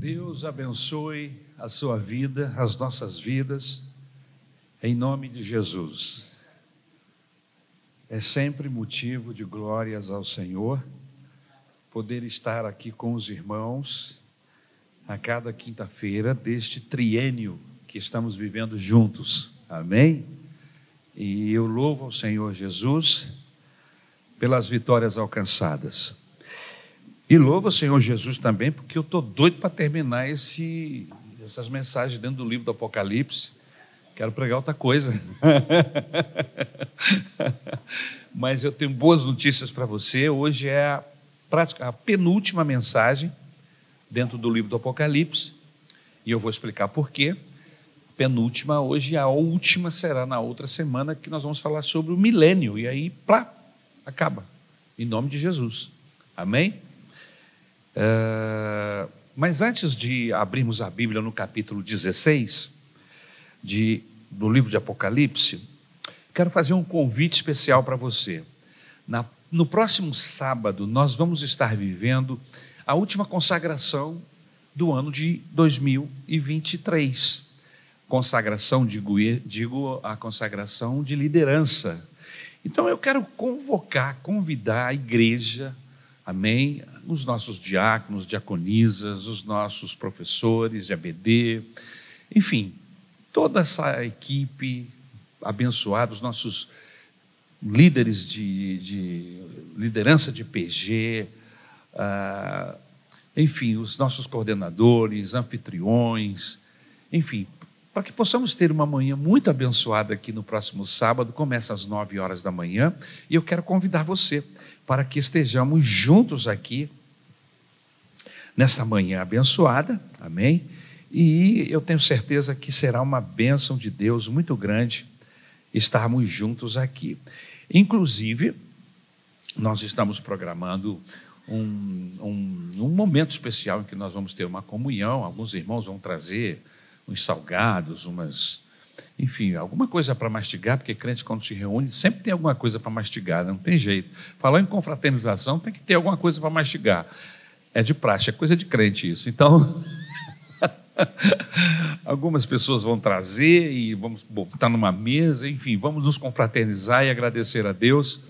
Deus abençoe a sua vida, as nossas vidas, em nome de Jesus. É sempre motivo de glórias ao Senhor poder estar aqui com os irmãos a cada quinta-feira deste triênio que estamos vivendo juntos. Amém? E eu louvo ao Senhor Jesus pelas vitórias alcançadas. E louvo ao Senhor Jesus também, porque eu estou doido para terminar esse, essas mensagens dentro do livro do Apocalipse. Quero pregar outra coisa. Mas eu tenho boas notícias para você. Hoje é a, prática, a penúltima mensagem dentro do livro do Apocalipse. E eu vou explicar por quê. Penúltima, hoje a última será na outra semana que nós vamos falar sobre o milênio. E aí, plá, acaba. Em nome de Jesus. Amém? É, mas antes de abrirmos a Bíblia no capítulo 16 de, do livro de Apocalipse, quero fazer um convite especial para você. Na, no próximo sábado, nós vamos estar vivendo a última consagração do ano de 2023. Consagração, digo, digo a consagração de liderança. Então eu quero convocar, convidar a igreja, amém? Os nossos diáconos, diaconisas, os nossos professores de ABD, enfim, toda essa equipe abençoada, os nossos líderes de, de liderança de PG, ah, enfim, os nossos coordenadores, anfitriões, enfim, para que possamos ter uma manhã muito abençoada aqui no próximo sábado, começa às nove horas da manhã, e eu quero convidar você para que estejamos juntos aqui nesta manhã abençoada, amém? E eu tenho certeza que será uma bênção de Deus muito grande estarmos juntos aqui. Inclusive, nós estamos programando um, um, um, momento especial em que nós vamos ter uma comunhão. Alguns irmãos vão trazer uns salgados, umas. Enfim, alguma coisa para mastigar, porque crente, quando se reúne, sempre tem alguma coisa para mastigar, não tem jeito. Falando em confraternização, tem que ter alguma coisa para mastigar. É de praxe, é coisa de crente isso. Então. Algumas pessoas vão trazer e vamos botar numa mesa, enfim, vamos nos confraternizar e agradecer a Deus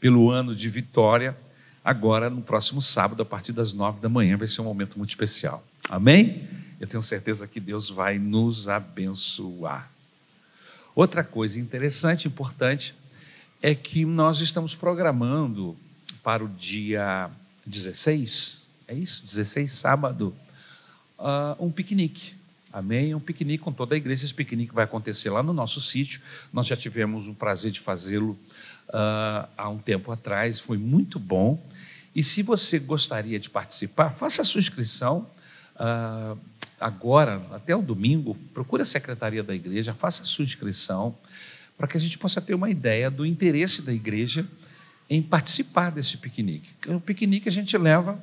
pelo ano de vitória. Agora, no próximo sábado, a partir das nove da manhã, vai ser um momento muito especial. Amém? Eu tenho certeza que Deus vai nos abençoar. Outra coisa interessante, importante, é que nós estamos programando para o dia 16, é isso? 16, sábado, uh, um piquenique. Amém? Um piquenique com toda a igreja. Esse piquenique vai acontecer lá no nosso sítio. Nós já tivemos o prazer de fazê-lo uh, há um tempo atrás. Foi muito bom. E se você gostaria de participar, faça a sua inscrição. Uh, agora, até o domingo, procure a secretaria da igreja, faça a sua inscrição, para que a gente possa ter uma ideia do interesse da igreja em participar desse piquenique. O piquenique a gente leva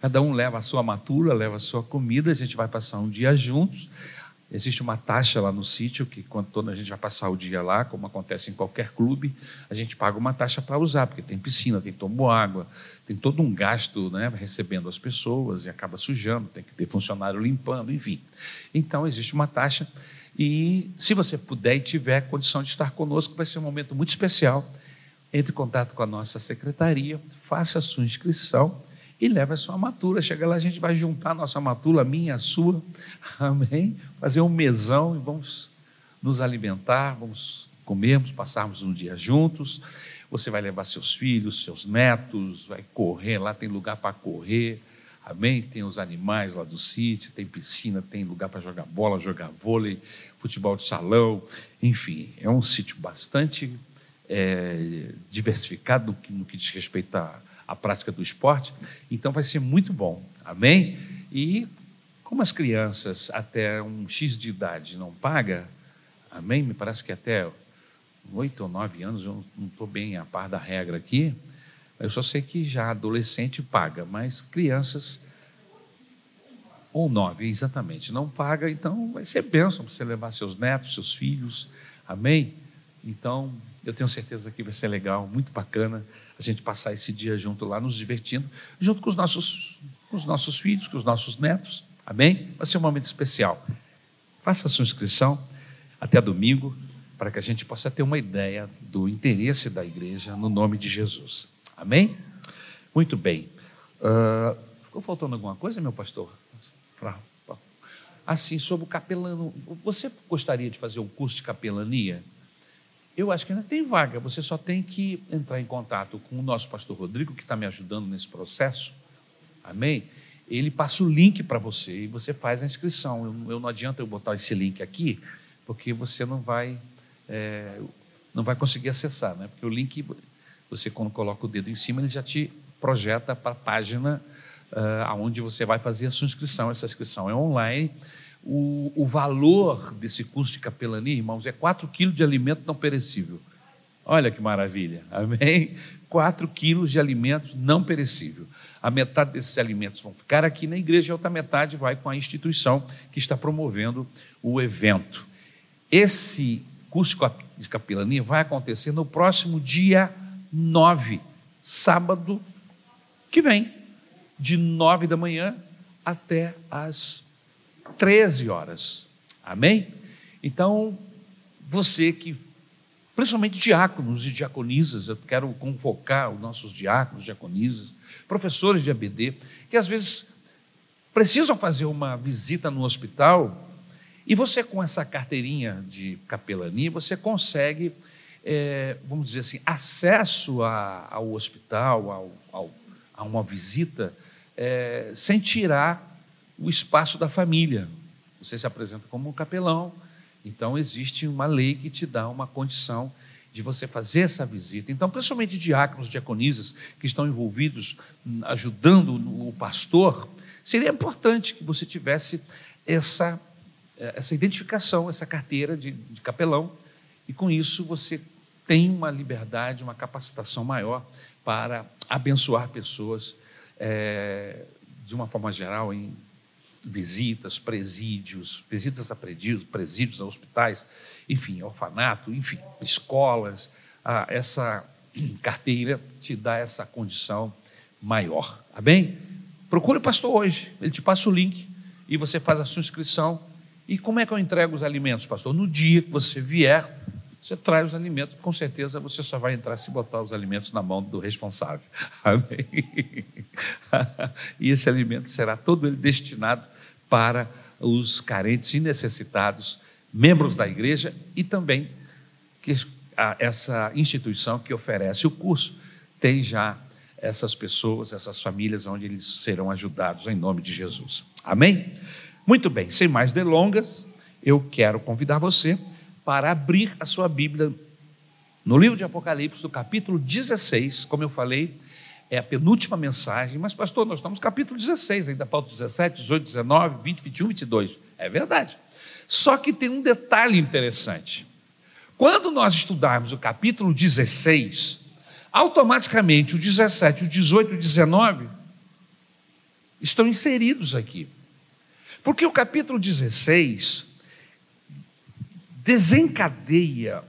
Cada um leva a sua matura, leva a sua comida, a gente vai passar um dia juntos. Existe uma taxa lá no sítio que, quando a gente vai passar o dia lá, como acontece em qualquer clube, a gente paga uma taxa para usar, porque tem piscina, tem tomo água, tem todo um gasto né, recebendo as pessoas e acaba sujando, tem que ter funcionário limpando, enfim. Então, existe uma taxa. E se você puder e tiver condição de estar conosco, vai ser um momento muito especial. Entre em contato com a nossa secretaria, faça a sua inscrição e leva a sua matura. Chega lá, a gente vai juntar a nossa matura, a minha, a sua, amém? Fazer um mesão e vamos nos alimentar, vamos comermos, passarmos um dia juntos. Você vai levar seus filhos, seus netos, vai correr, lá tem lugar para correr, amém? Tem os animais lá do sítio, tem piscina, tem lugar para jogar bola, jogar vôlei, futebol de salão, enfim, é um sítio bastante é, diversificado no que, no que diz respeito a a prática do esporte. Então vai ser muito bom. Amém? E como as crianças até um X de idade não paga, amém? Me parece que até oito ou nove anos, eu não estou bem a par da regra aqui, eu só sei que já adolescente paga, mas crianças ou nove, exatamente, não paga, então vai ser bênção para você levar seus netos, seus filhos, amém? Então, eu tenho certeza que vai ser legal, muito bacana a gente passar esse dia junto lá, nos divertindo, junto com os nossos, com os nossos filhos, com os nossos netos. Amém? Vai ser um momento especial. Faça a sua inscrição até domingo, para que a gente possa ter uma ideia do interesse da igreja no nome de Jesus. Amém? Muito bem. Uh, ficou faltando alguma coisa, meu pastor? Assim, sobre o capelano. Você gostaria de fazer um curso de capelania? Eu acho que ainda tem vaga. Você só tem que entrar em contato com o nosso pastor Rodrigo, que está me ajudando nesse processo. Amém? Ele passa o link para você e você faz a inscrição. Eu, eu, não adianta eu botar esse link aqui, porque você não vai, é, não vai conseguir acessar, né? Porque o link, você quando coloca o dedo em cima, ele já te projeta para a página uh, aonde você vai fazer a sua inscrição. Essa inscrição é online. O, o valor desse curso de capelania, irmãos, é 4 quilos de alimento não perecível. Olha que maravilha, amém? 4 quilos de alimento não perecível. A metade desses alimentos vão ficar aqui na igreja e a outra metade vai com a instituição que está promovendo o evento. Esse curso de capelania vai acontecer no próximo dia 9, sábado que vem, de 9 da manhã até as 13 horas. Amém? Então, você que, principalmente diáconos e diaconisas, eu quero convocar os nossos diáconos, diaconisas, professores de ABD, que às vezes precisam fazer uma visita no hospital e você, com essa carteirinha de capelania, você consegue, é, vamos dizer assim, acesso a, ao hospital, ao, ao a uma visita é, sem tirar o espaço da família. Você se apresenta como um capelão, então existe uma lei que te dá uma condição de você fazer essa visita. Então, principalmente diáconos, diaconisas que estão envolvidos ajudando o pastor, seria importante que você tivesse essa, essa identificação, essa carteira de, de capelão, e com isso você tem uma liberdade, uma capacitação maior para abençoar pessoas é, de uma forma geral em visitas, presídios, visitas a presídios, presídios a hospitais, enfim, orfanato, enfim, escolas. Ah, essa carteira te dá essa condição maior. Amém? Procure o pastor hoje, ele te passa o link e você faz a sua inscrição. E como é que eu entrego os alimentos, pastor? No dia que você vier, você traz os alimentos, com certeza você só vai entrar se botar os alimentos na mão do responsável. Amém? e esse alimento será todo ele destinado para os carentes e necessitados, membros da igreja e também que essa instituição que oferece o curso tem já essas pessoas, essas famílias onde eles serão ajudados em nome de Jesus. Amém? Muito bem, sem mais delongas, eu quero convidar você para abrir a sua Bíblia no livro de Apocalipse, do capítulo 16, como eu falei, é a penúltima mensagem, mas pastor, nós estamos no capítulo 16, ainda falta 17, 18, 19, 20, 21, 22. É verdade. Só que tem um detalhe interessante. Quando nós estudarmos o capítulo 16, automaticamente o 17, o 18 e o 19 estão inseridos aqui. Porque o capítulo 16 desencadeia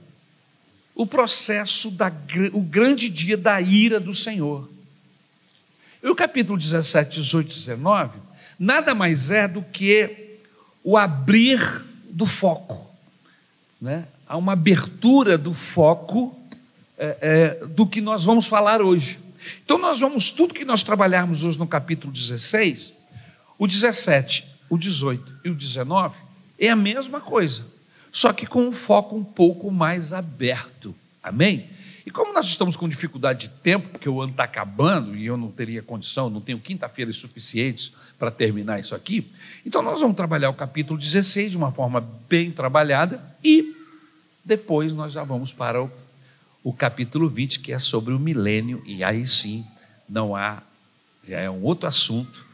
o processo da o grande dia da ira do Senhor. E o capítulo 17, 18 e 19 nada mais é do que o abrir do foco. Né? Há uma abertura do foco é, é, do que nós vamos falar hoje. Então, nós vamos, tudo que nós trabalharmos hoje no capítulo 16, o 17, o 18 e o 19, é a mesma coisa só que com um foco um pouco mais aberto. Amém? Como nós estamos com dificuldade de tempo, porque o ano está acabando e eu não teria condição, não tenho quinta-feiras suficientes para terminar isso aqui, então nós vamos trabalhar o capítulo 16 de uma forma bem trabalhada e depois nós já vamos para o, o capítulo 20, que é sobre o milênio, e aí sim não há, já é um outro assunto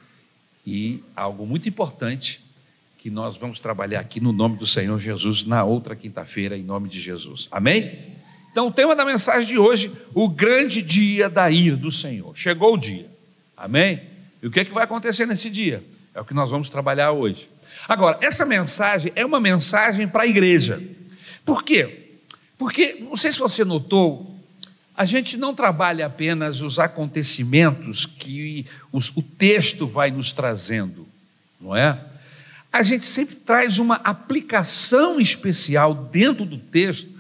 e algo muito importante que nós vamos trabalhar aqui no nome do Senhor Jesus na outra quinta-feira, em nome de Jesus. Amém? Então, o tema da mensagem de hoje, o grande dia da ira do Senhor. Chegou o dia. Amém? E o que, é que vai acontecer nesse dia? É o que nós vamos trabalhar hoje. Agora, essa mensagem é uma mensagem para a igreja. Por quê? Porque, não sei se você notou, a gente não trabalha apenas os acontecimentos que os, o texto vai nos trazendo, não é? A gente sempre traz uma aplicação especial dentro do texto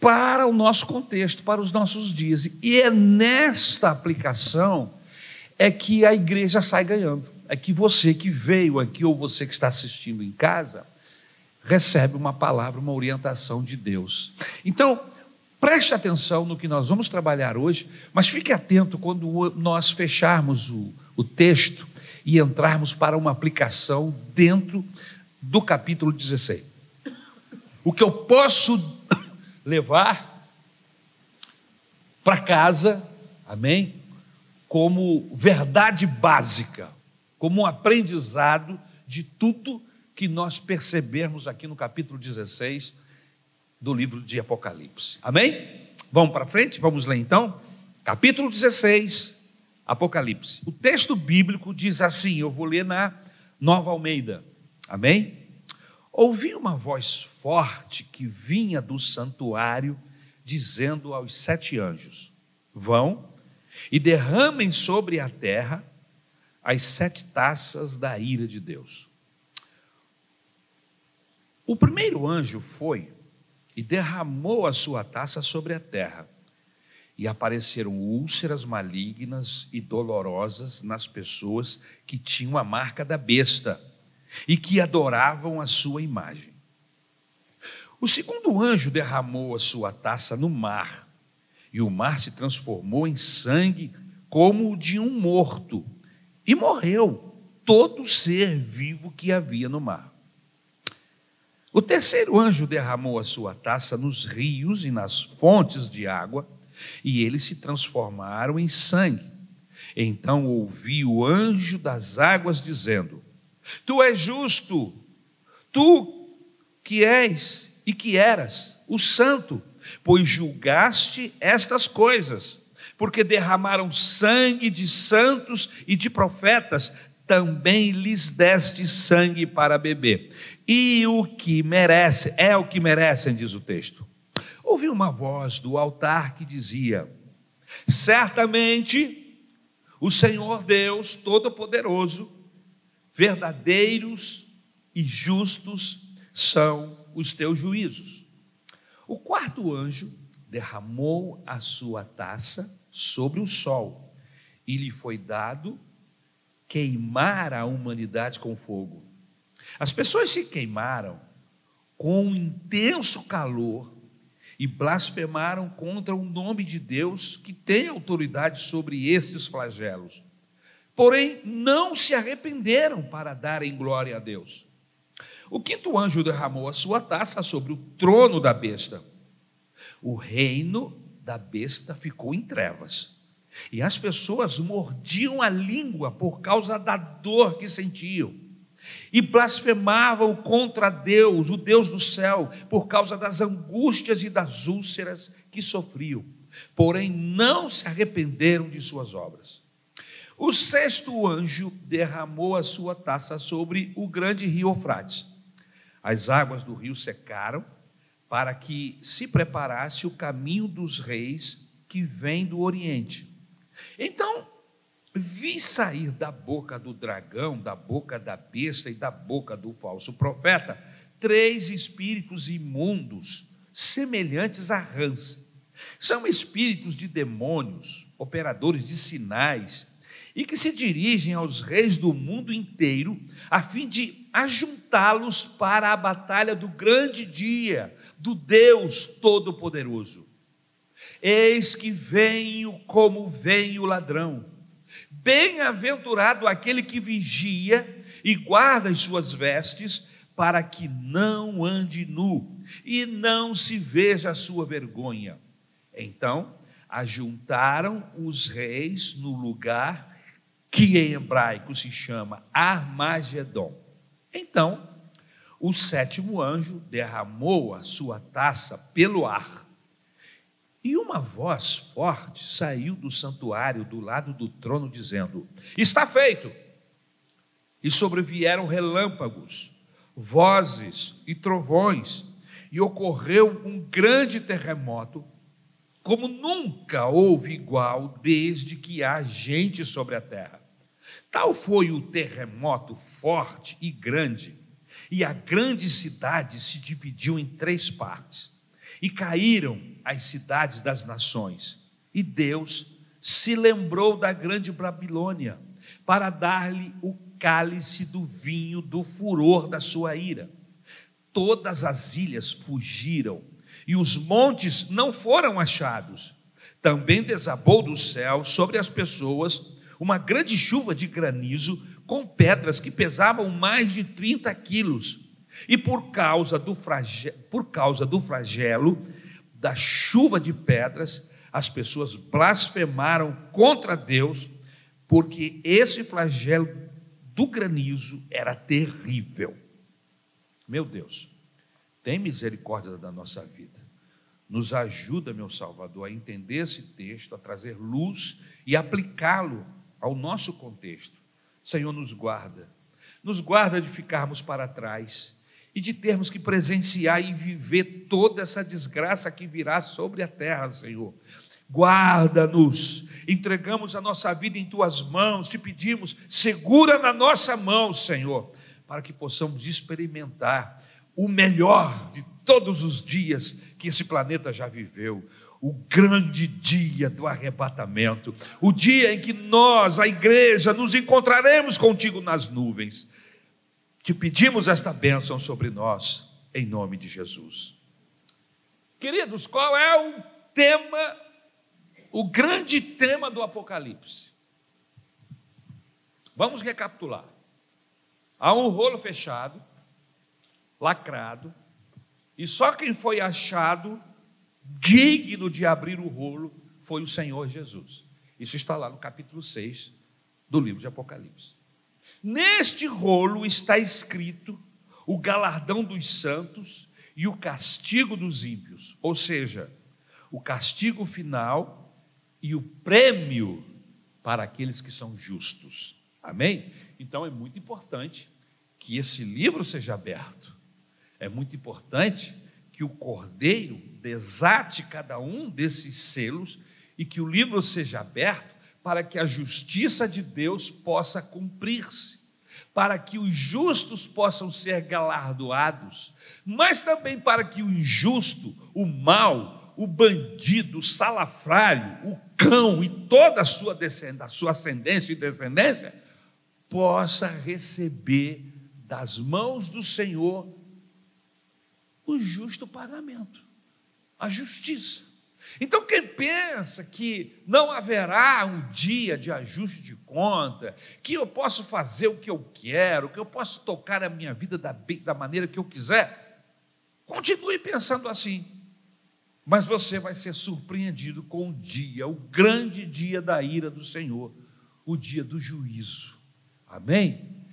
para o nosso contexto, para os nossos dias. E é nesta aplicação é que a igreja sai ganhando. É que você que veio aqui ou você que está assistindo em casa recebe uma palavra, uma orientação de Deus. Então, Preste atenção no que nós vamos trabalhar hoje, mas fique atento quando nós fecharmos o, o texto e entrarmos para uma aplicação dentro do capítulo 16. O que eu posso levar para casa, amém? Como verdade básica, como um aprendizado de tudo que nós percebemos aqui no capítulo 16 do livro de Apocalipse. Amém? Vamos para frente? Vamos ler então? Capítulo 16, Apocalipse. O texto bíblico diz assim: eu vou ler na Nova Almeida. Amém? Ouvi uma voz forte que vinha do santuário, dizendo aos sete anjos: Vão e derramem sobre a terra as sete taças da ira de Deus. O primeiro anjo foi e derramou a sua taça sobre a terra. E apareceram úlceras malignas e dolorosas nas pessoas que tinham a marca da besta e que adoravam a sua imagem. O segundo anjo derramou a sua taça no mar, e o mar se transformou em sangue como o de um morto, e morreu todo ser vivo que havia no mar. O terceiro anjo derramou a sua taça nos rios e nas fontes de água, e eles se transformaram em sangue. Então ouvi o anjo das águas dizendo: Tu és justo, tu que és e que eras o santo, pois julgaste estas coisas, porque derramaram sangue de santos e de profetas, também lhes deste sangue para beber. E o que merece, é o que merecem, diz o texto. Ouvi uma voz do altar que dizia: Certamente o Senhor Deus Todo-Poderoso, verdadeiros e justos são os teus juízos. O quarto anjo derramou a sua taça sobre o sol e lhe foi dado queimar a humanidade com fogo. As pessoas se queimaram com um intenso calor e blasfemaram contra o nome de Deus que tem autoridade sobre esses flagelos. Porém, não se arrependeram para darem glória a Deus. O quinto anjo derramou a sua taça sobre o trono da besta. O reino da besta ficou em trevas e as pessoas mordiam a língua por causa da dor que sentiam. E blasfemavam contra Deus, o Deus do céu, por causa das angústias e das úlceras que sofriam. Porém, não se arrependeram de suas obras. O sexto anjo derramou a sua taça sobre o grande rio Eufrates. As águas do rio secaram para que se preparasse o caminho dos reis que vem do Oriente então, vi sair da boca do dragão, da boca da besta e da boca do falso profeta três espíritos imundos, semelhantes a rãs. São espíritos de demônios, operadores de sinais, e que se dirigem aos reis do mundo inteiro, a fim de ajuntá-los para a batalha do grande dia do Deus Todo-Poderoso. Eis que venho como vem o ladrão. Bem-aventurado aquele que vigia e guarda as suas vestes, para que não ande nu e não se veja a sua vergonha. Então, ajuntaram os reis no lugar que em hebraico se chama Armagedon. Então, o sétimo anjo derramou a sua taça pelo ar e uma voz forte saiu do santuário do lado do trono, dizendo: Está feito! E sobrevieram relâmpagos, vozes e trovões, e ocorreu um grande terremoto, como nunca houve igual desde que há gente sobre a terra. Tal foi o terremoto forte e grande, e a grande cidade se dividiu em três partes, e caíram as cidades das nações, e Deus se lembrou da grande Babilônia para dar-lhe o cálice do vinho do furor da sua ira. Todas as ilhas fugiram e os montes não foram achados. Também desabou do céu sobre as pessoas uma grande chuva de granizo com pedras que pesavam mais de 30 quilos. E por causa do, frage... por causa do flagelo da chuva de pedras, as pessoas blasfemaram contra Deus, porque esse flagelo do granizo era terrível. Meu Deus, tem misericórdia da nossa vida. Nos ajuda, meu Salvador, a entender esse texto, a trazer luz e aplicá-lo ao nosso contexto. Senhor, nos guarda. Nos guarda de ficarmos para trás e de termos que presenciar e viver toda essa desgraça que virá sobre a terra, Senhor. Guarda-nos, entregamos a nossa vida em tuas mãos, te pedimos, segura na nossa mão, Senhor, para que possamos experimentar o melhor de todos os dias que esse planeta já viveu. O grande dia do arrebatamento, o dia em que nós, a igreja, nos encontraremos contigo nas nuvens. Te pedimos esta bênção sobre nós, em nome de Jesus. Queridos, qual é o tema, o grande tema do Apocalipse? Vamos recapitular. Há um rolo fechado, lacrado, e só quem foi achado digno de abrir o rolo foi o Senhor Jesus. Isso está lá no capítulo 6 do livro de Apocalipse. Neste rolo está escrito o galardão dos santos e o castigo dos ímpios, ou seja, o castigo final e o prêmio para aqueles que são justos. Amém? Então é muito importante que esse livro seja aberto. É muito importante que o cordeiro desate cada um desses selos e que o livro seja aberto para que a justiça de Deus possa cumprir-se, para que os justos possam ser galardoados, mas também para que o injusto, o mal, o bandido, o salafrário, o cão e toda a sua, a sua ascendência e descendência possa receber das mãos do Senhor o justo pagamento, a justiça. Então, quem pensa que não haverá um dia de ajuste de conta, que eu posso fazer o que eu quero, que eu posso tocar a minha vida da, da maneira que eu quiser, continue pensando assim. Mas você vai ser surpreendido com o dia, o grande dia da ira do Senhor, o dia do juízo. Amém?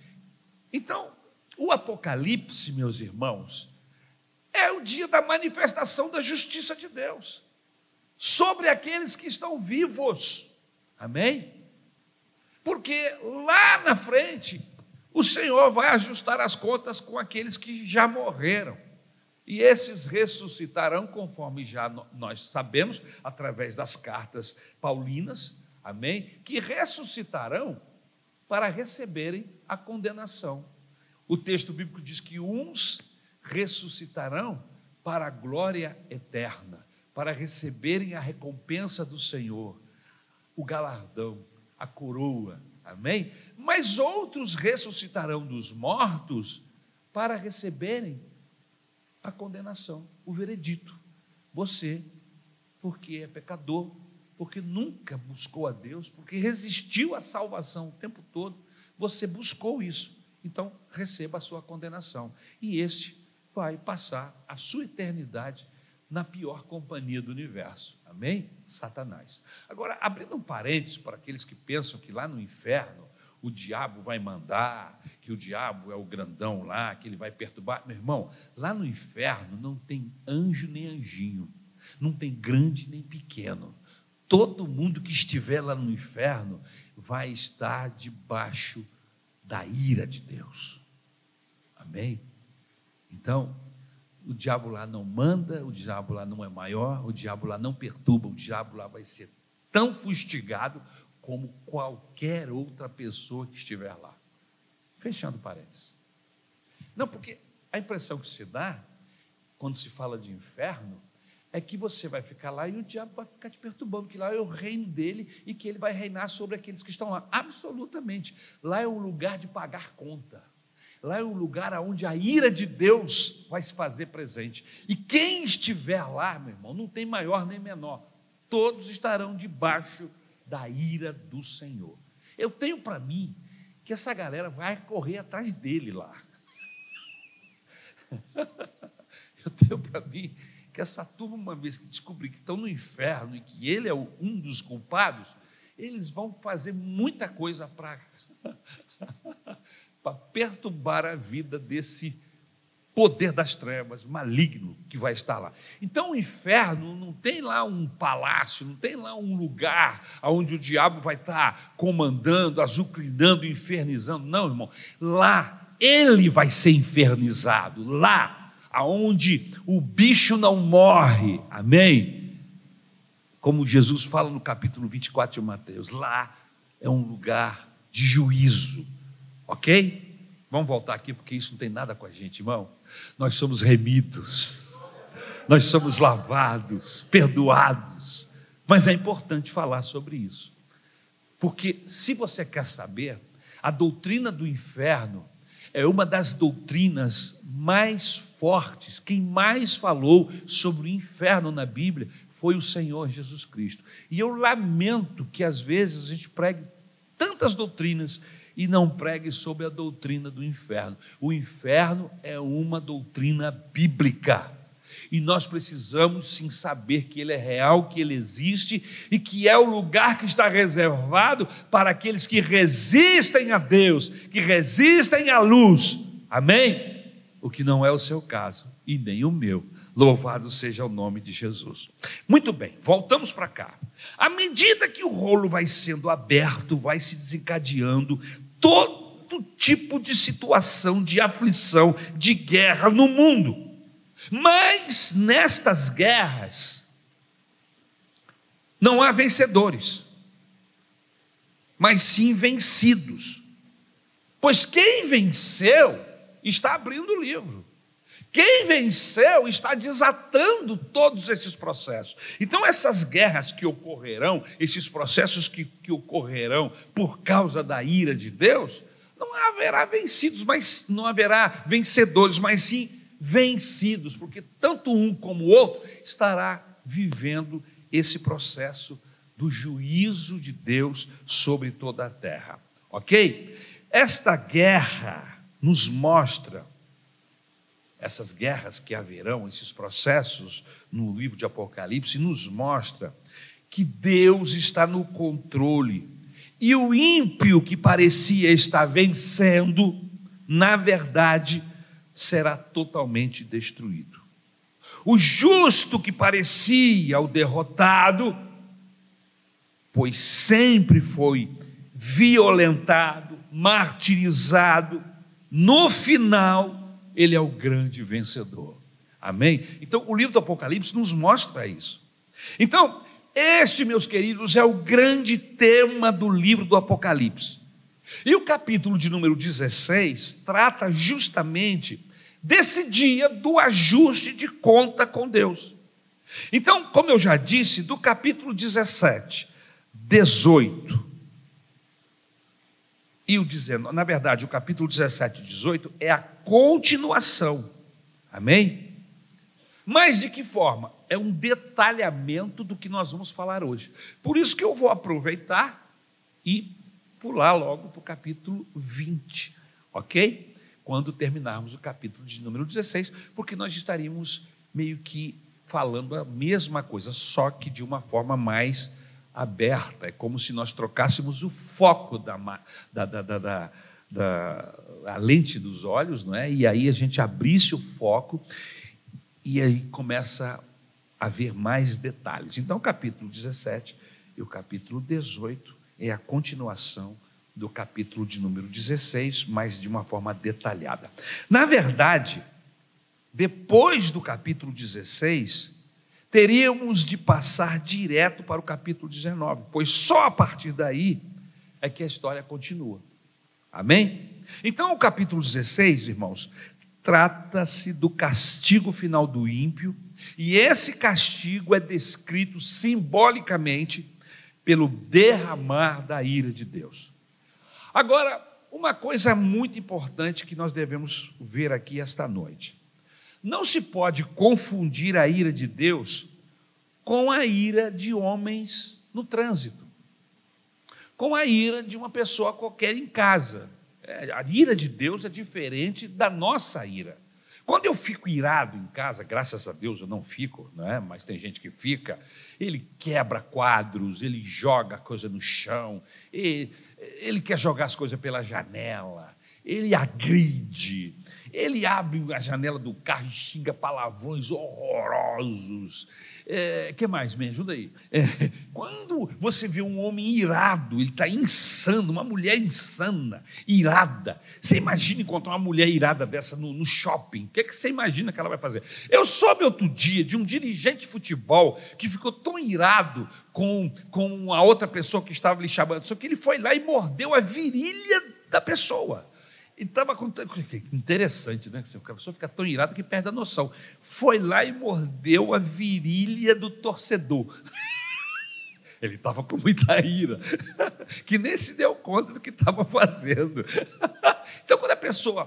Então, o Apocalipse, meus irmãos, é o dia da manifestação da justiça de Deus sobre aqueles que estão vivos. Amém? Porque lá na frente, o Senhor vai ajustar as contas com aqueles que já morreram. E esses ressuscitarão, conforme já nós sabemos, através das cartas paulinas, amém? Que ressuscitarão para receberem a condenação. O texto bíblico diz que uns ressuscitarão para a glória eterna, para receberem a recompensa do Senhor, o galardão, a coroa. Amém? Mas outros ressuscitarão dos mortos para receberem a condenação, o veredito. Você, porque é pecador, porque nunca buscou a Deus, porque resistiu à salvação o tempo todo, você buscou isso. Então, receba a sua condenação. E este vai passar a sua eternidade na pior companhia do universo. Amém? Satanás. Agora, abrindo um parênteses para aqueles que pensam que lá no inferno o diabo vai mandar, que o diabo é o grandão lá, que ele vai perturbar. Meu irmão, lá no inferno não tem anjo nem anjinho, não tem grande nem pequeno. Todo mundo que estiver lá no inferno vai estar debaixo da ira de Deus. Amém? Então, o diabo lá não manda, o diabo lá não é maior, o diabo lá não perturba, o diabo lá vai ser tão fustigado como qualquer outra pessoa que estiver lá. Fechando parênteses. Não, porque a impressão que se dá, quando se fala de inferno, é que você vai ficar lá e o diabo vai ficar te perturbando, que lá é o reino dele e que ele vai reinar sobre aqueles que estão lá. Absolutamente. Lá é um lugar de pagar conta. Lá é um lugar onde a ira de Deus vai se fazer presente. E quem estiver lá, meu irmão, não tem maior nem menor. Todos estarão debaixo da ira do Senhor. Eu tenho para mim que essa galera vai correr atrás dele lá. Eu tenho para mim que essa turma, uma vez que descobrir que estão no inferno e que ele é um dos culpados, eles vão fazer muita coisa para para perturbar a vida desse poder das trevas maligno que vai estar lá. Então o inferno não tem lá um palácio, não tem lá um lugar onde o diabo vai estar comandando, azucrinando, infernizando. Não, irmão. Lá ele vai ser infernizado. Lá aonde o bicho não morre. Amém? Como Jesus fala no capítulo 24 de Mateus, lá é um lugar de juízo Ok? Vamos voltar aqui, porque isso não tem nada com a gente, irmão. Nós somos remidos, nós somos lavados, perdoados. Mas é importante falar sobre isso. Porque se você quer saber, a doutrina do inferno é uma das doutrinas mais fortes. Quem mais falou sobre o inferno na Bíblia foi o Senhor Jesus Cristo. E eu lamento que às vezes a gente pregue tantas doutrinas e não pregue sobre a doutrina do inferno. O inferno é uma doutrina bíblica. E nós precisamos sim saber que ele é real, que ele existe e que é o lugar que está reservado para aqueles que resistem a Deus, que resistem à luz. Amém? O que não é o seu caso e nem o meu. Louvado seja o nome de Jesus. Muito bem, voltamos para cá. À medida que o rolo vai sendo aberto, vai se desencadeando todo tipo de situação de aflição, de guerra no mundo. Mas nestas guerras não há vencedores, mas sim vencidos. Pois quem venceu está abrindo o livro. Quem venceu está desatando todos esses processos. Então, essas guerras que ocorrerão, esses processos que, que ocorrerão por causa da ira de Deus, não haverá vencidos, mas não haverá vencedores, mas sim vencidos, porque tanto um como o outro estará vivendo esse processo do juízo de Deus sobre toda a terra. Ok? Esta guerra nos mostra essas guerras que haverão, esses processos no livro de Apocalipse, nos mostra que Deus está no controle. E o ímpio que parecia estar vencendo, na verdade, será totalmente destruído. O justo que parecia o derrotado, pois sempre foi violentado, martirizado, no final ele é o grande vencedor. Amém? Então, o livro do Apocalipse nos mostra isso. Então, este, meus queridos, é o grande tema do livro do Apocalipse. E o capítulo de número 16 trata justamente desse dia do ajuste de conta com Deus. Então, como eu já disse, do capítulo 17, 18 e o 19, na verdade, o capítulo 17 e 18 é a continuação. Amém? Mas de que forma? É um detalhamento do que nós vamos falar hoje. Por isso que eu vou aproveitar e pular logo para o capítulo 20, ok? Quando terminarmos o capítulo de número 16, porque nós estaríamos meio que falando a mesma coisa, só que de uma forma mais aberta. É como se nós trocássemos o foco da, da, da, da, da lente dos olhos, não é? E aí a gente abrisse o foco e aí começa a ver mais detalhes. Então, o capítulo 17 e o capítulo 18 é a continuação do capítulo de número 16, mas de uma forma detalhada. Na verdade, depois do capítulo 16, teríamos de passar direto para o capítulo 19, pois só a partir daí é que a história continua. Amém? Então, o capítulo 16, irmãos, trata-se do castigo final do ímpio, e esse castigo é descrito simbolicamente pelo derramar da ira de Deus. Agora, uma coisa muito importante que nós devemos ver aqui esta noite. Não se pode confundir a ira de Deus com a ira de homens no trânsito, com a ira de uma pessoa qualquer em casa. É, a ira de Deus é diferente da nossa ira. Quando eu fico irado em casa, graças a Deus eu não fico, né? mas tem gente que fica, ele quebra quadros, ele joga coisa no chão, ele, ele quer jogar as coisas pela janela, ele agride, ele abre a janela do carro e xinga palavrões horrorosos. É, que mais? Me ajuda aí. É, quando você vê um homem irado, ele está insano, uma mulher insana, irada. Você imagina encontrar uma mulher irada dessa no, no shopping? O que, é que você imagina que ela vai fazer? Eu soube outro dia de um dirigente de futebol que ficou tão irado com, com a outra pessoa que estava lhe chamando, só que ele foi lá e mordeu a virilha da pessoa. E estava acontecendo. Interessante, né? A pessoa fica tão irada que perde a noção. Foi lá e mordeu a virilha do torcedor. Ele estava com muita ira, que nem se deu conta do que estava fazendo. Então, quando a pessoa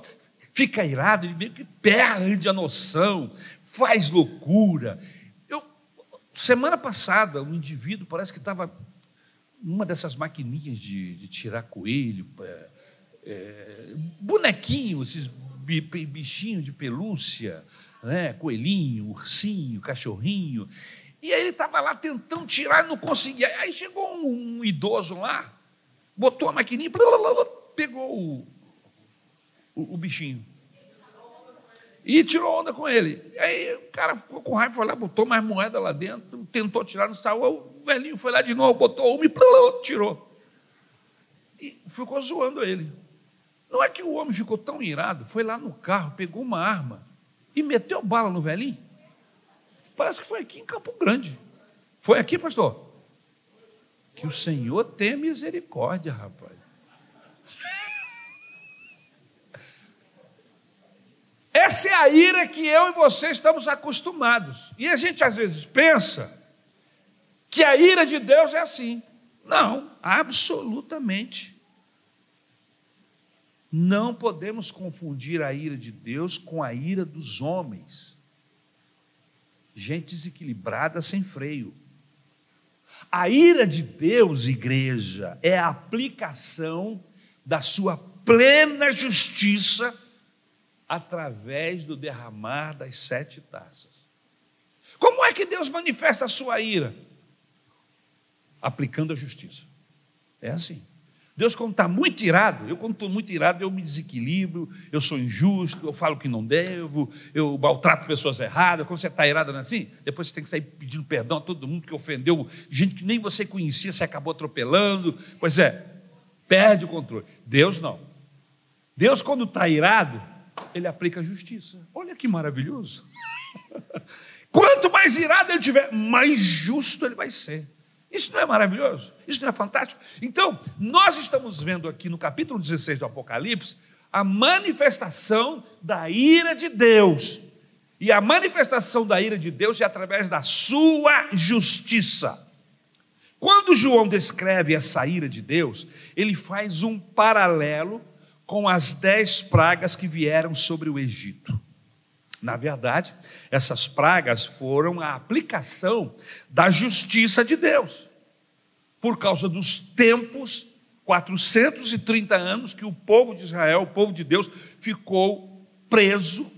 fica irada, ele meio que perde a noção, faz loucura. Eu, semana passada, um indivíduo parece que estava numa dessas maquininhas de, de tirar coelho. É, é, bonequinho, esses bichinhos de pelúcia, né? coelhinho, ursinho, cachorrinho. E aí ele estava lá tentando tirar não conseguia. Aí chegou um, um idoso lá, botou a maquininha, pegou o, o, o, bichinho. E tirou onda com ele. Aí o cara ficou com raiva, foi lá, botou mais moeda lá dentro, tentou tirar, não saiu. O velhinho foi lá de novo, botou uma e tirou. E ficou zoando ele. Não é que o homem ficou tão irado, foi lá no carro, pegou uma arma e meteu bala no velhinho. Parece que foi aqui em Campo Grande. Foi aqui, pastor? Que o Senhor tenha misericórdia, rapaz. Essa é a ira que eu e você estamos acostumados. E a gente às vezes pensa que a ira de Deus é assim. Não, absolutamente. Não podemos confundir a ira de Deus com a ira dos homens. Gente desequilibrada sem freio. A ira de Deus, igreja, é a aplicação da sua plena justiça através do derramar das sete taças. Como é que Deus manifesta a sua ira? Aplicando a justiça. É assim. Deus, quando está muito irado, eu, quando estou muito irado, eu me desequilibro, eu sou injusto, eu falo que não devo, eu maltrato pessoas erradas. Quando você está irado, não é assim? Depois você tem que sair pedindo perdão a todo mundo que ofendeu, gente que nem você conhecia, você acabou atropelando. Pois é, perde o controle. Deus não. Deus, quando está irado, ele aplica a justiça. Olha que maravilhoso. Quanto mais irado ele tiver, mais justo ele vai ser. Isso não é maravilhoso? Isso não é fantástico? Então, nós estamos vendo aqui no capítulo 16 do Apocalipse a manifestação da ira de Deus. E a manifestação da ira de Deus é através da sua justiça. Quando João descreve essa ira de Deus, ele faz um paralelo com as dez pragas que vieram sobre o Egito. Na verdade, essas pragas foram a aplicação da justiça de Deus, por causa dos tempos, 430 anos, que o povo de Israel, o povo de Deus, ficou preso,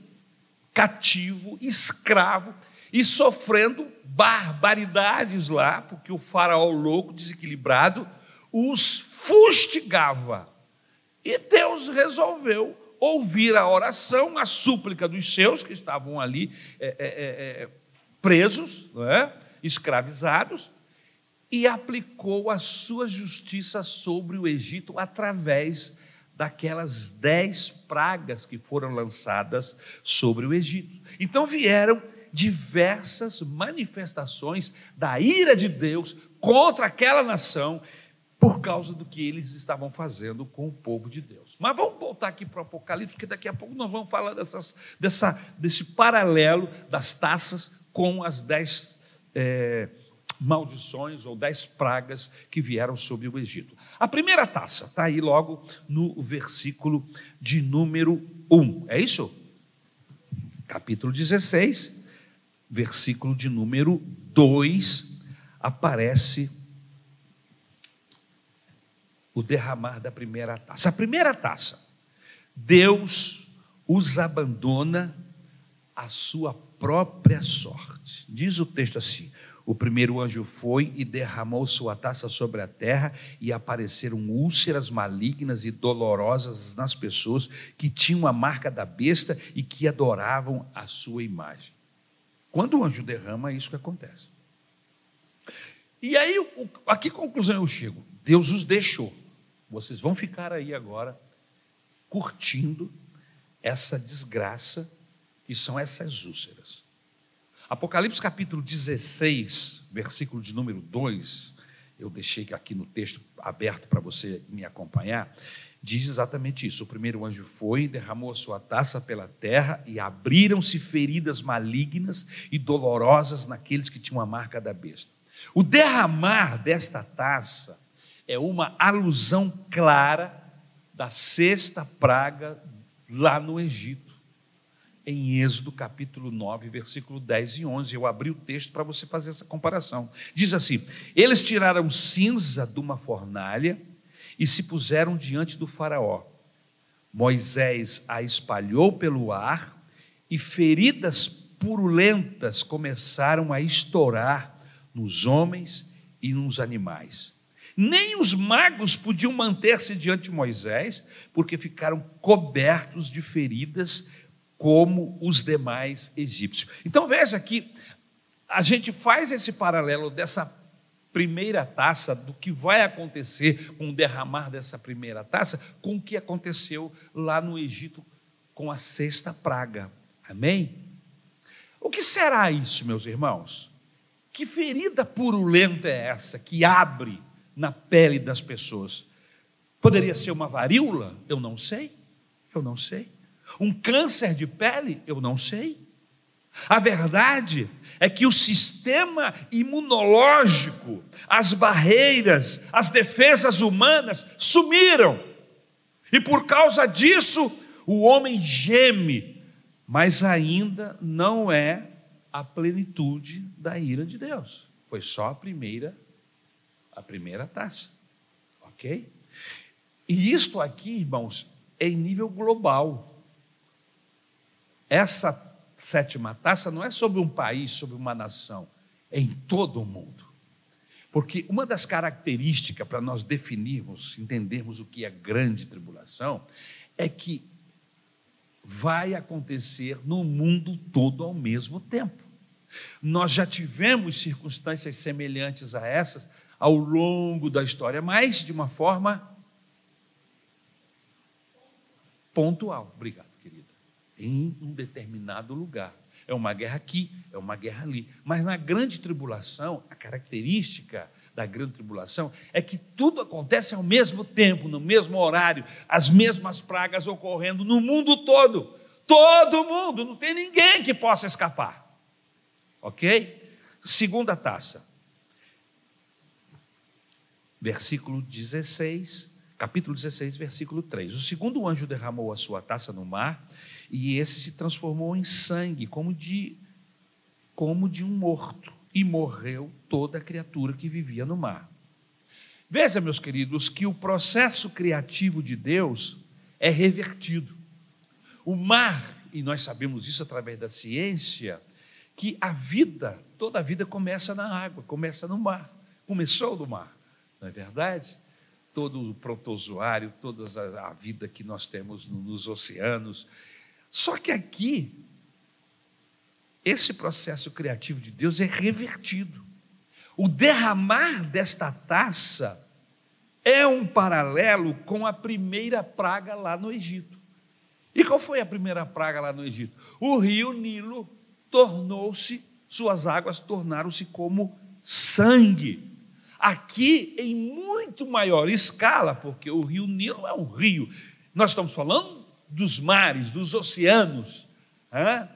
cativo, escravo e sofrendo barbaridades lá, porque o faraó louco, desequilibrado, os fustigava. E Deus resolveu ouvir a oração, a súplica dos seus que estavam ali é, é, é, é presos, é? escravizados, e aplicou a sua justiça sobre o Egito através daquelas dez pragas que foram lançadas sobre o Egito. Então vieram diversas manifestações da ira de Deus contra aquela nação por causa do que eles estavam fazendo com o povo de Deus. Mas vamos voltar aqui para o Apocalipse, porque daqui a pouco nós vamos falar dessas, dessa, desse paralelo das taças com as dez é, maldições ou dez pragas que vieram sobre o Egito. A primeira taça está aí logo no versículo de número 1, é isso? Capítulo 16, versículo de número 2, aparece o derramar da primeira taça. A primeira taça, Deus os abandona à sua própria sorte. Diz o texto assim: o primeiro anjo foi e derramou sua taça sobre a terra, e apareceram úlceras malignas e dolorosas nas pessoas que tinham a marca da besta e que adoravam a sua imagem. Quando o anjo derrama, é isso que acontece. E aí, a que conclusão eu chego? Deus os deixou. Vocês vão ficar aí agora curtindo essa desgraça que são essas úlceras. Apocalipse capítulo 16, versículo de número 2, eu deixei aqui no texto aberto para você me acompanhar, diz exatamente isso. O primeiro anjo foi, derramou a sua taça pela terra e abriram-se feridas malignas e dolorosas naqueles que tinham a marca da besta. O derramar desta taça é uma alusão clara da sexta praga lá no Egito, em Êxodo capítulo 9, versículo 10 e 11. Eu abri o texto para você fazer essa comparação. Diz assim: Eles tiraram cinza de uma fornalha e se puseram diante do Faraó. Moisés a espalhou pelo ar e feridas purulentas começaram a estourar nos homens e nos animais. Nem os magos podiam manter-se diante de Moisés, porque ficaram cobertos de feridas, como os demais egípcios. Então veja que a gente faz esse paralelo dessa primeira taça, do que vai acontecer com o derramar dessa primeira taça, com o que aconteceu lá no Egito com a sexta praga. Amém? O que será isso, meus irmãos? Que ferida purulenta é essa que abre na pele das pessoas. Poderia ser uma varíola? Eu não sei. Eu não sei. Um câncer de pele? Eu não sei. A verdade é que o sistema imunológico, as barreiras, as defesas humanas sumiram. E por causa disso, o homem geme, mas ainda não é a plenitude da ira de Deus. Foi só a primeira a primeira taça. Ok? E isto aqui, irmãos, é em nível global. Essa sétima taça não é sobre um país, sobre uma nação, é em todo o mundo. Porque uma das características para nós definirmos, entendermos o que é grande tribulação, é que vai acontecer no mundo todo ao mesmo tempo. Nós já tivemos circunstâncias semelhantes a essas ao longo da história, mas de uma forma pontual. Obrigado, querida. Em um determinado lugar. É uma guerra aqui, é uma guerra ali. Mas na grande tribulação, a característica da grande tribulação é que tudo acontece ao mesmo tempo, no mesmo horário, as mesmas pragas ocorrendo no mundo todo. Todo mundo, não tem ninguém que possa escapar. Ok? Segunda taça versículo 16, capítulo 16, versículo 3. O segundo anjo derramou a sua taça no mar, e esse se transformou em sangue, como de como de um morto, e morreu toda a criatura que vivia no mar. Veja, meus queridos, que o processo criativo de Deus é revertido. O mar, e nós sabemos isso através da ciência, que a vida, toda a vida começa na água, começa no mar. Começou no mar não é verdade? Todo o protozoário, toda a vida que nós temos nos oceanos. Só que aqui, esse processo criativo de Deus é revertido. O derramar desta taça é um paralelo com a primeira praga lá no Egito. E qual foi a primeira praga lá no Egito? O rio Nilo tornou-se, suas águas tornaram-se como sangue. Aqui em muito maior escala, porque o rio Nilo é um rio. Nós estamos falando dos mares, dos oceanos. Né?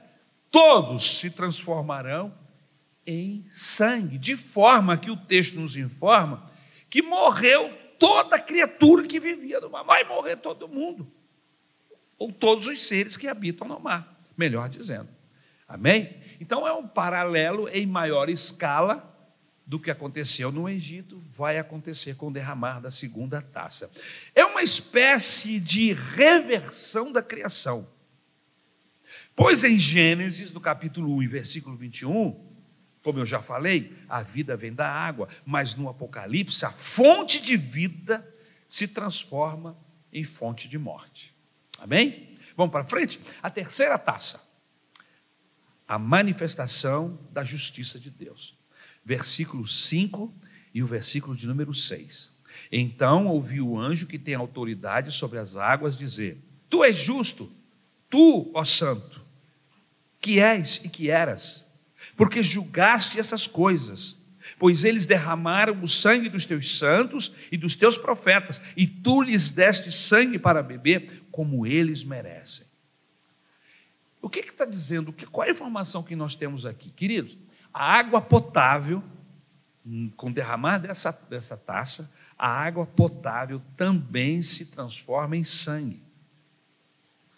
Todos se transformarão em sangue, de forma que o texto nos informa que morreu toda criatura que vivia no mar. Vai morrer todo mundo. Ou todos os seres que habitam no mar, melhor dizendo. Amém? Então é um paralelo em maior escala do que aconteceu no Egito, vai acontecer com o derramar da segunda taça. É uma espécie de reversão da criação. Pois em Gênesis, no capítulo 1 versículo 21, como eu já falei, a vida vem da água, mas no Apocalipse a fonte de vida se transforma em fonte de morte. Amém? Vamos para frente? A terceira taça. A manifestação da justiça de Deus. Versículo 5 e o versículo de número 6. Então ouvi o anjo que tem autoridade sobre as águas dizer: Tu és justo, tu, ó santo, que és e que eras porque julgaste essas coisas. Pois eles derramaram o sangue dos teus santos e dos teus profetas, e tu lhes deste sangue para beber, como eles merecem. O que está dizendo? Qual é a informação que nós temos aqui? Queridos, a água potável, com derramar dessa, dessa taça, a água potável também se transforma em sangue.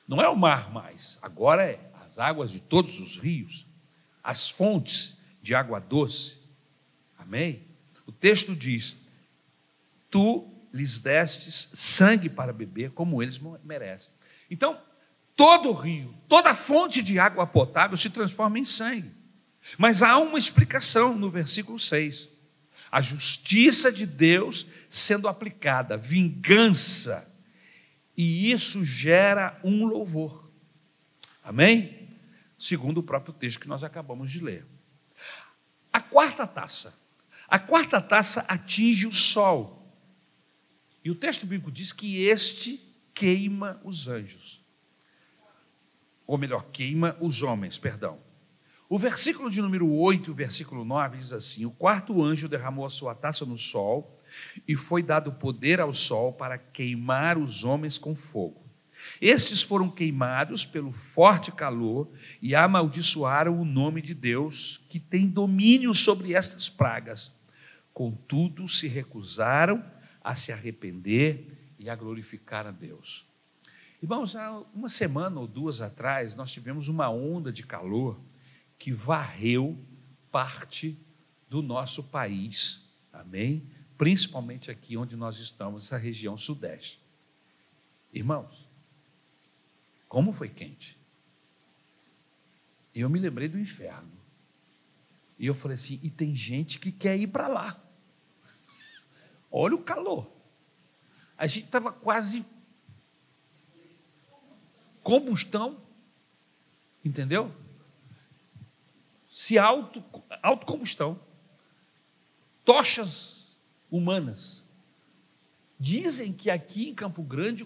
Não é o mar mais, agora é as águas de todos os rios as fontes de água doce. Amém? O texto diz: Tu lhes destes sangue para beber, como eles merecem. Então, todo rio, toda fonte de água potável se transforma em sangue. Mas há uma explicação no versículo 6. A justiça de Deus sendo aplicada, vingança, e isso gera um louvor. Amém? segundo o próprio texto que nós acabamos de ler. A quarta taça. A quarta taça atinge o sol. E o texto bíblico diz que este queima os anjos. Ou melhor, queima os homens, perdão. O versículo de número 8 e o versículo 9 diz assim: O quarto anjo derramou a sua taça no sol, e foi dado poder ao sol para queimar os homens com fogo. Estes foram queimados pelo forte calor e amaldiçoaram o nome de Deus, que tem domínio sobre estas pragas. Contudo, se recusaram a se arrepender e a glorificar a Deus. Irmãos, há uma semana ou duas atrás, nós tivemos uma onda de calor que varreu parte do nosso país, amém? Principalmente aqui onde nós estamos, essa região sudeste. Irmãos, como foi quente. E eu me lembrei do inferno. E eu falei assim: e tem gente que quer ir para lá. Olha o calor. A gente estava quase combustão, entendeu? Se auto, autocombustão, tochas humanas. Dizem que aqui em Campo Grande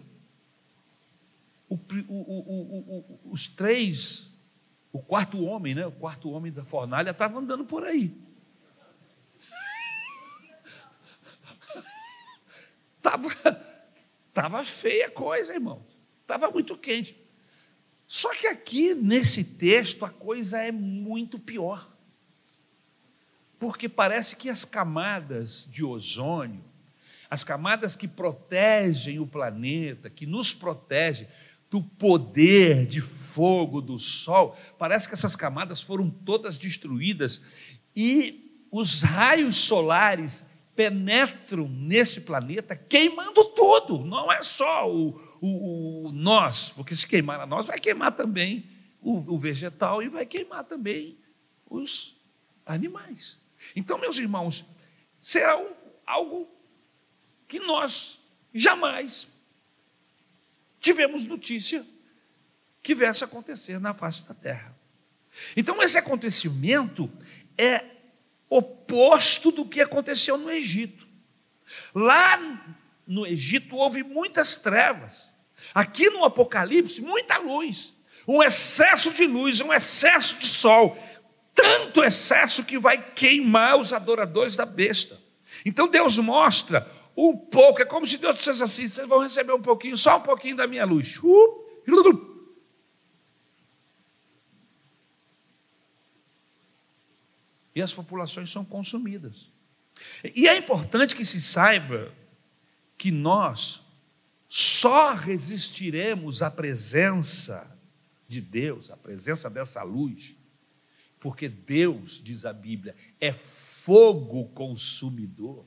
o, o, o, os três, o quarto homem, né? O quarto homem da fornalha estava andando por aí. Estava tava feia a coisa, irmão. Estava muito quente. Só que aqui, nesse texto, a coisa é muito pior. Porque parece que as camadas de ozônio, as camadas que protegem o planeta, que nos protegem, do poder de fogo do sol, parece que essas camadas foram todas destruídas e os raios solares penetram nesse planeta, queimando tudo, não é só o, o, o nós, porque se queimar a nós, vai queimar também o, o vegetal e vai queimar também os animais. Então, meus irmãos, será algo que nós jamais tivemos notícia que viesse a acontecer na face da terra. Então, esse acontecimento é oposto do que aconteceu no Egito. Lá no Egito houve muitas trevas. Aqui no Apocalipse, muita luz. Um excesso de luz, um excesso de sol. Tanto excesso que vai queimar os adoradores da besta. Então Deus mostra um pouco, é como se Deus dissesse assim: vocês vão receber um pouquinho, só um pouquinho da minha luz. E as populações são consumidas. E é importante que se saiba que nós só resistiremos à presença de Deus, à presença dessa luz, porque Deus, diz a Bíblia, é fogo consumidor.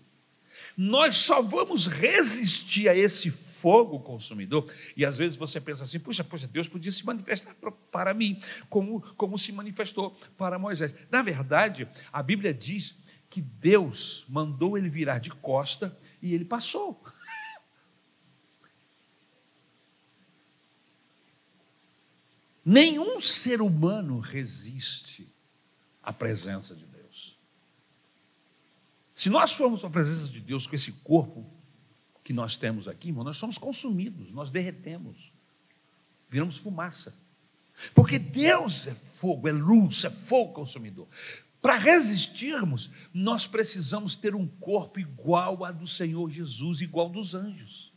Nós só vamos resistir a esse fogo consumidor. E às vezes você pensa assim: puxa, puxa, Deus podia se manifestar para mim, como, como se manifestou para Moisés. Na verdade, a Bíblia diz que Deus mandou ele virar de costa e ele passou. Nenhum ser humano resiste à presença de Deus. Se nós formos para a presença de Deus com esse corpo que nós temos aqui, irmão, nós somos consumidos, nós derretemos, viramos fumaça. Porque Deus é fogo, é luz, é fogo consumidor. Para resistirmos, nós precisamos ter um corpo igual ao do Senhor Jesus, igual dos anjos.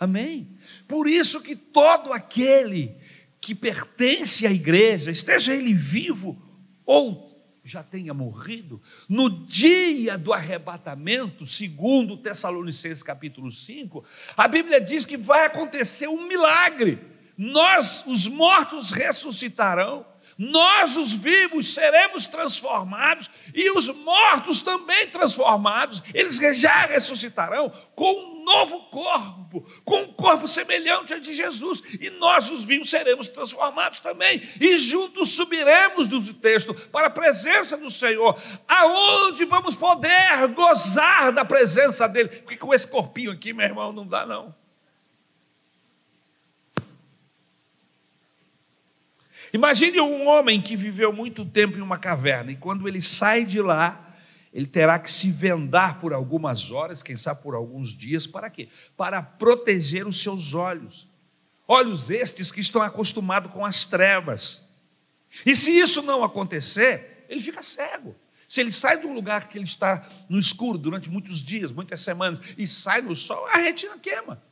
Amém? Por isso que todo aquele que pertence à igreja, esteja ele vivo ou já tenha morrido, no dia do arrebatamento, segundo Tessalonicenses capítulo 5, a Bíblia diz que vai acontecer um milagre. Nós, os mortos, ressuscitarão, nós, os vivos, seremos transformados, e os mortos também transformados, eles já ressuscitarão com um novo corpo, com um corpo semelhante ao de Jesus, e nós, os vivos, seremos transformados também, e juntos subiremos, do texto, para a presença do Senhor, aonde vamos poder gozar da presença dEle, porque com esse corpinho aqui, meu irmão, não dá não. Imagine um homem que viveu muito tempo em uma caverna, e quando ele sai de lá, ele terá que se vendar por algumas horas, quem sabe por alguns dias, para quê? Para proteger os seus olhos. Olhos estes que estão acostumados com as trevas. E se isso não acontecer, ele fica cego. Se ele sai de um lugar que ele está no escuro durante muitos dias, muitas semanas, e sai no sol, a retina queima.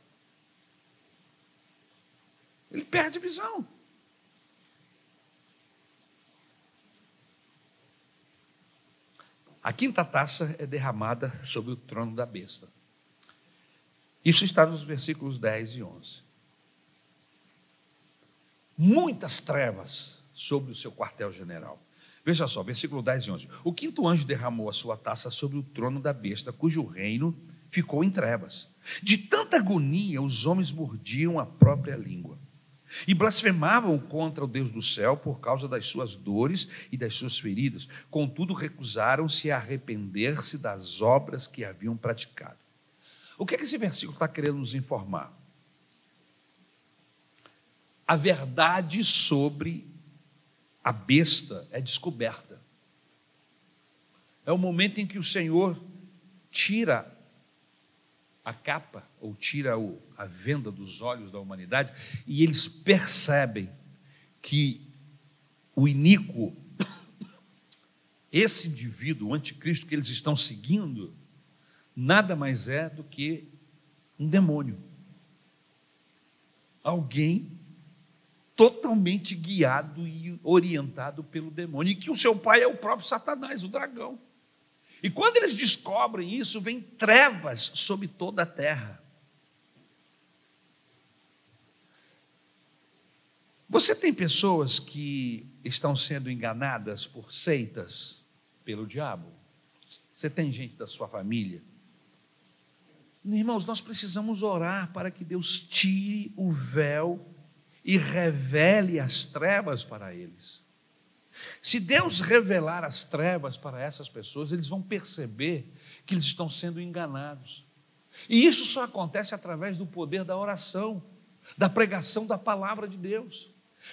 Ele perde visão. A quinta taça é derramada sobre o trono da besta. Isso está nos versículos 10 e 11. Muitas trevas sobre o seu quartel-general. Veja só, versículo 10 e 11. O quinto anjo derramou a sua taça sobre o trono da besta, cujo reino ficou em trevas. De tanta agonia, os homens mordiam a própria língua e blasfemavam contra o Deus do céu por causa das suas dores e das suas feridas. Contudo, recusaram-se a arrepender-se das obras que haviam praticado. O que, é que esse versículo está querendo nos informar? A verdade sobre a besta é descoberta. É o momento em que o Senhor tira a capa, ou tira o, a venda dos olhos da humanidade, e eles percebem que o iníquo, esse indivíduo, o anticristo que eles estão seguindo, nada mais é do que um demônio. Alguém totalmente guiado e orientado pelo demônio, e que o seu pai é o próprio Satanás, o dragão. E quando eles descobrem isso, vem trevas sobre toda a terra. Você tem pessoas que estão sendo enganadas por seitas pelo diabo? Você tem gente da sua família? Irmãos, nós precisamos orar para que Deus tire o véu e revele as trevas para eles. Se Deus revelar as trevas para essas pessoas, eles vão perceber que eles estão sendo enganados. E isso só acontece através do poder da oração, da pregação da palavra de Deus.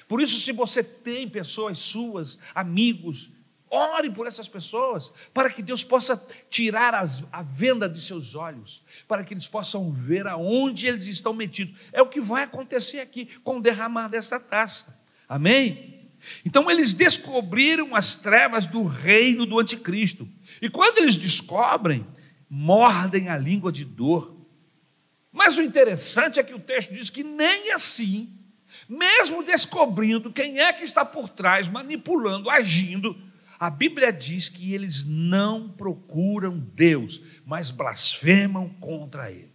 Por isso, se você tem pessoas suas, amigos, Ore por essas pessoas, para que Deus possa tirar as, a venda de seus olhos, para que eles possam ver aonde eles estão metidos. É o que vai acontecer aqui com o derramar dessa taça. Amém? Então eles descobriram as trevas do reino do anticristo. E quando eles descobrem, mordem a língua de dor. Mas o interessante é que o texto diz que nem assim, mesmo descobrindo quem é que está por trás, manipulando, agindo, a Bíblia diz que eles não procuram Deus, mas blasfemam contra Ele.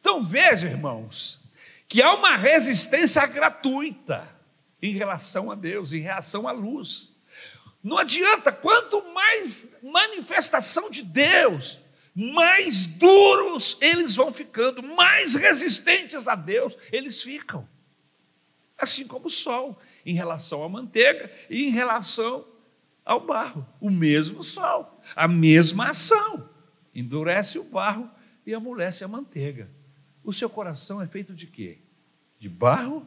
Então veja, irmãos, que há uma resistência gratuita em relação a Deus, em relação à luz. Não adianta, quanto mais manifestação de Deus, mais duros eles vão ficando, mais resistentes a Deus eles ficam. Assim como o sol, em relação à manteiga e em relação ao barro. O mesmo sol, a mesma ação. Endurece o barro e amolece a manteiga. O seu coração é feito de quê? De barro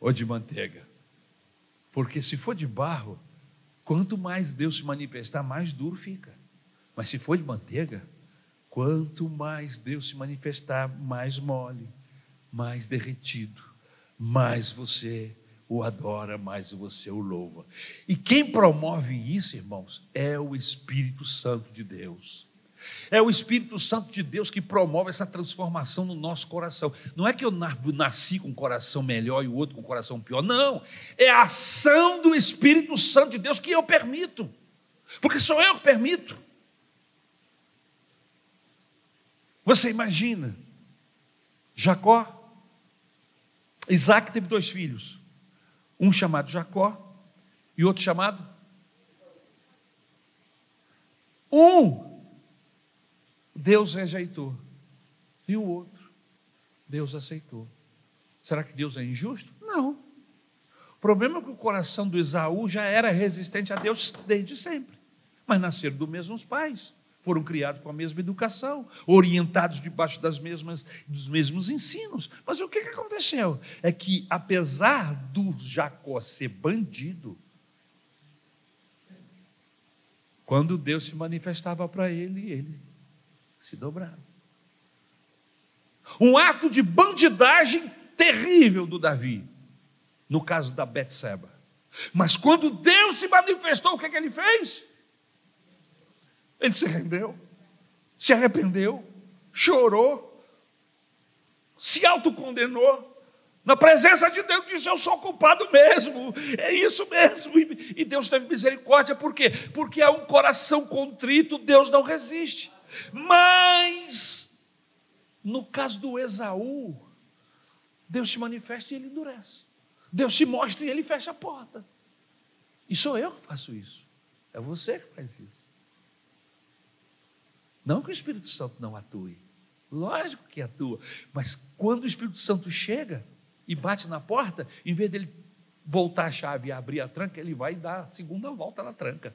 ou de manteiga? Porque se for de barro, quanto mais Deus se manifestar, mais duro fica. Mas se for de manteiga, quanto mais Deus se manifestar, mais mole, mais derretido, mais você o adora, mais você o louva. E quem promove isso, irmãos, é o Espírito Santo de Deus. É o Espírito Santo de Deus que promove essa transformação no nosso coração. Não é que eu nasci com um coração melhor e o outro com um coração pior. Não. É a ação do Espírito Santo de Deus que eu permito. Porque sou eu que permito. Você imagina, Jacó, Isaac teve dois filhos. Um chamado Jacó e outro chamado. Um, Deus rejeitou. E o outro, Deus aceitou. Será que Deus é injusto? Não. O problema é que o coração do Esaú já era resistente a Deus desde sempre. Mas nasceram dos mesmos pais foram criados com a mesma educação, orientados debaixo das mesmas, dos mesmos ensinos. Mas o que, que aconteceu? É que, apesar do Jacó ser bandido, quando Deus se manifestava para ele, ele se dobrava. Um ato de bandidagem terrível do Davi, no caso da Betseba. Mas quando Deus se manifestou, o que, que ele fez? Ele se rendeu, se arrependeu, chorou, se autocondenou. Na presença de Deus, disse: Eu sou culpado mesmo, é isso mesmo. E Deus teve misericórdia, por quê? Porque é um coração contrito, Deus não resiste. Mas, no caso do Esaú, Deus se manifesta e ele endurece. Deus se mostra e ele fecha a porta. E sou eu que faço isso. É você que faz isso. Não que o Espírito Santo não atue. Lógico que atua. Mas quando o Espírito Santo chega e bate na porta, em vez dele voltar a chave e abrir a tranca, ele vai dar a segunda volta na tranca.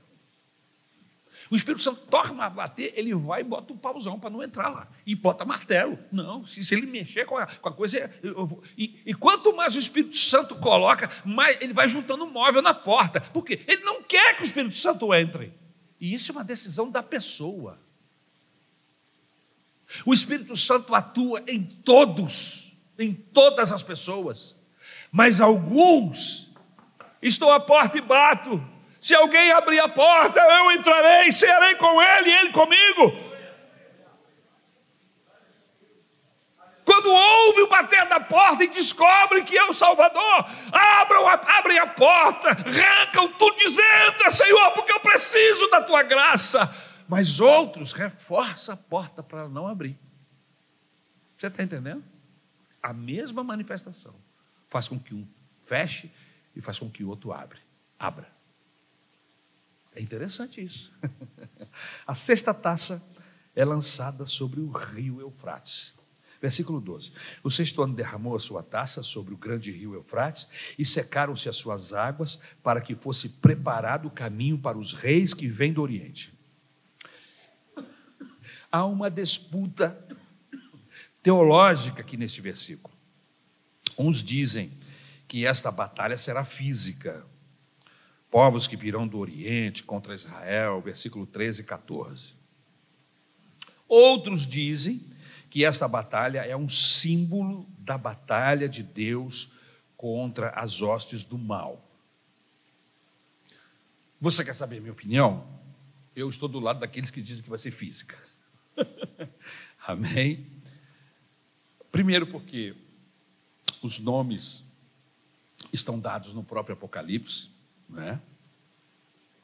O Espírito Santo torna a bater, ele vai e bota um pauzão para não entrar lá. E bota martelo. Não, se, se ele mexer com a, com a coisa. Eu, e, e, quanto mais o Espírito Santo coloca, mais ele vai juntando móvel na porta. Por quê? Ele não quer que o Espírito Santo entre. E isso é uma decisão da pessoa. O Espírito Santo atua em todos, em todas as pessoas, mas alguns estou à porta e bato. Se alguém abrir a porta, eu entrarei, serei com ele e ele comigo. Quando ouve o bater da porta e descobre que é o Salvador, abram, abrem a porta, arrancam tudo dizendo, Senhor, porque eu preciso da tua graça mas outros reforçam a porta para não abrir. Você está entendendo? A mesma manifestação faz com que um feche e faz com que o outro abre, abra. É interessante isso. a sexta taça é lançada sobre o rio Eufrates. Versículo 12. O sexto ano derramou a sua taça sobre o grande rio Eufrates e secaram-se as suas águas para que fosse preparado o caminho para os reis que vêm do Oriente há uma disputa teológica aqui neste versículo. Uns dizem que esta batalha será física. Povos que virão do Oriente contra Israel, versículo 13 e 14. Outros dizem que esta batalha é um símbolo da batalha de Deus contra as hostes do mal. Você quer saber a minha opinião? Eu estou do lado daqueles que dizem que vai ser física. Amém? Primeiro, porque os nomes estão dados no próprio Apocalipse, né?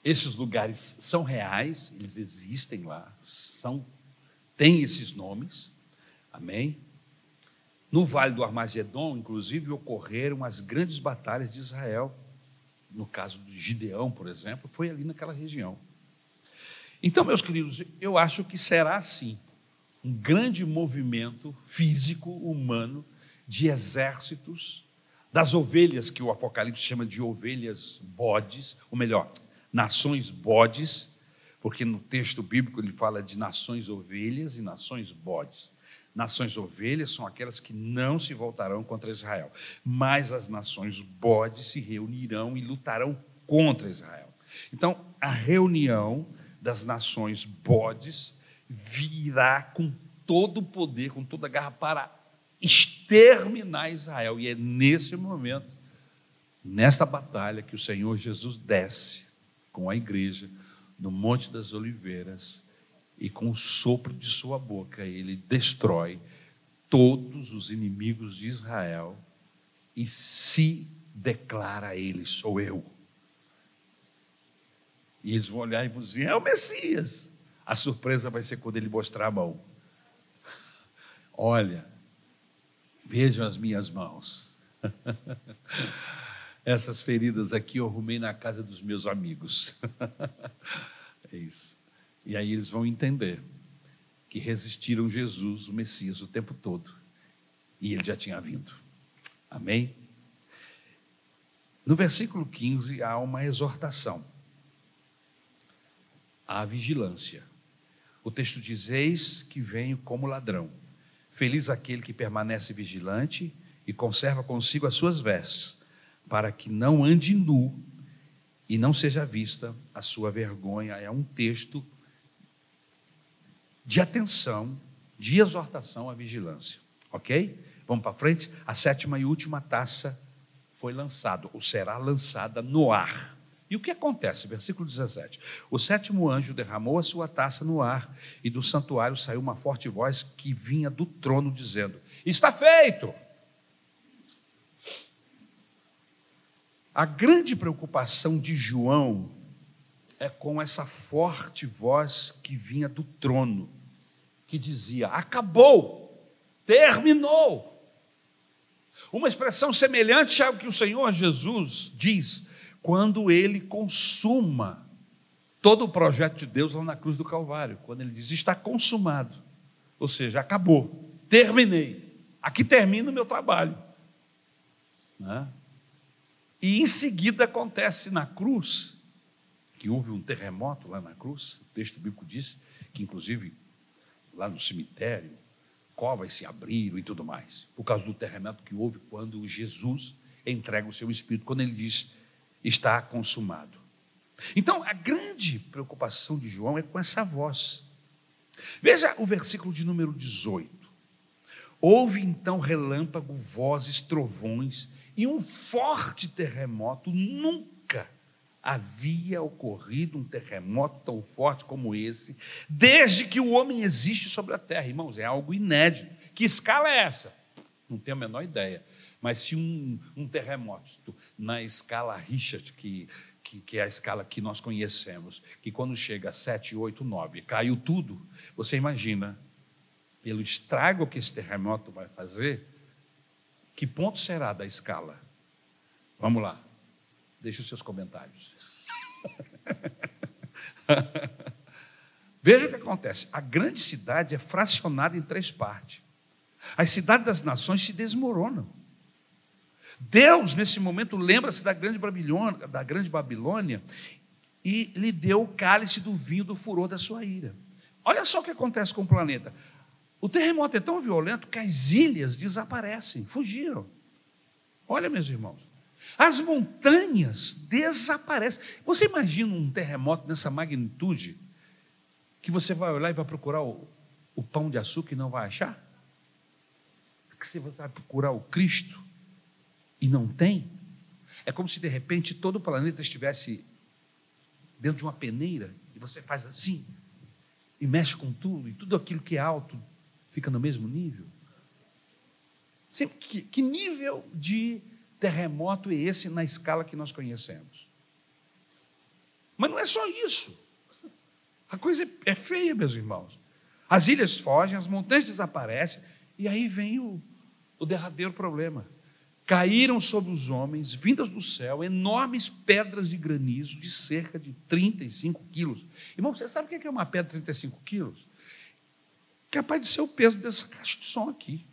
Esses lugares são reais, eles existem lá, são têm esses nomes. Amém? No Vale do Armagedon, inclusive, ocorreram as grandes batalhas de Israel. No caso de Gideão, por exemplo, foi ali naquela região. Então, meus queridos, eu acho que será assim um grande movimento físico, humano, de exércitos, das ovelhas, que o Apocalipse chama de ovelhas bodes, ou melhor, nações bodes, porque no texto bíblico ele fala de nações ovelhas e nações bodes. Nações ovelhas são aquelas que não se voltarão contra Israel, mas as nações bodes se reunirão e lutarão contra Israel. Então, a reunião das nações bodes virá com todo o poder, com toda a garra para exterminar Israel. E é nesse momento, nesta batalha, que o Senhor Jesus desce com a igreja no Monte das Oliveiras e com o sopro de sua boca ele destrói todos os inimigos de Israel e se declara a eles: sou eu. E eles vão olhar e vão dizer: é o Messias. A surpresa vai ser quando ele mostrar a mão. Olha, vejam as minhas mãos. Essas feridas aqui eu arrumei na casa dos meus amigos. é isso. E aí eles vão entender que resistiram Jesus, o Messias, o tempo todo. E ele já tinha vindo. Amém? No versículo 15 há uma exortação à vigilância. O texto diz: Eis que venho como ladrão. Feliz aquele que permanece vigilante e conserva consigo as suas vestes, para que não ande nu e não seja vista a sua vergonha. É um texto de atenção, de exortação à vigilância. Ok? Vamos para frente? A sétima e última taça foi lançada, ou será lançada no ar. E o que acontece? Versículo 17: O sétimo anjo derramou a sua taça no ar, e do santuário saiu uma forte voz que vinha do trono, dizendo: Está feito! A grande preocupação de João é com essa forte voz que vinha do trono, que dizia: Acabou, terminou. Uma expressão semelhante ao que o Senhor Jesus diz quando ele consuma todo o projeto de Deus lá na cruz do Calvário, quando ele diz: está consumado, ou seja, acabou, terminei, aqui termina o meu trabalho. Né? E em seguida acontece na cruz, que houve um terremoto lá na cruz, o texto bíblico diz que, inclusive, lá no cemitério, covas se abriram e tudo mais, por causa do terremoto que houve quando Jesus entrega o seu espírito, quando ele diz: está consumado. Então, a grande preocupação de João é com essa voz. Veja o versículo de número 18. Houve então relâmpago, vozes, trovões e um forte terremoto. Nunca havia ocorrido um terremoto tão forte como esse, desde que o homem existe sobre a terra. Irmãos, é algo inédito. Que escala é essa? Não tenho a menor ideia. Mas se um, um terremoto na escala Richard, que, que, que, é a escala que nós conhecemos, que quando chega a 7, 8, 9, caiu tudo, você imagina, pelo estrago que esse terremoto vai fazer, que ponto será da escala? Vamos lá, deixe os seus comentários. Veja o que acontece: a grande cidade é fracionada em três partes. As cidades das nações se desmoronam. Deus, nesse momento, lembra-se da grande Babilônia, da grande Babilônia e lhe deu o cálice do vinho do furor da sua ira. Olha só o que acontece com o planeta. O terremoto é tão violento que as ilhas desaparecem, fugiram. Olha, meus irmãos, As montanhas desaparecem. Você imagina um terremoto nessa magnitude que você vai olhar e vai procurar o, o pão de açúcar e não vai achar? Que você vai procurar o Cristo e não tem? É como se de repente todo o planeta estivesse dentro de uma peneira e você faz assim e mexe com tudo e tudo aquilo que é alto fica no mesmo nível. Que, que nível de terremoto é esse na escala que nós conhecemos? Mas não é só isso. A coisa é feia, meus irmãos. As ilhas fogem, as montanhas desaparecem, e aí vem o, o derradeiro problema. Caíram sobre os homens, vindas do céu, enormes pedras de granizo de cerca de 35 quilos. Irmão, você sabe o que é uma pedra de 35 quilos? Capaz de ser o peso dessa caixa de som aqui.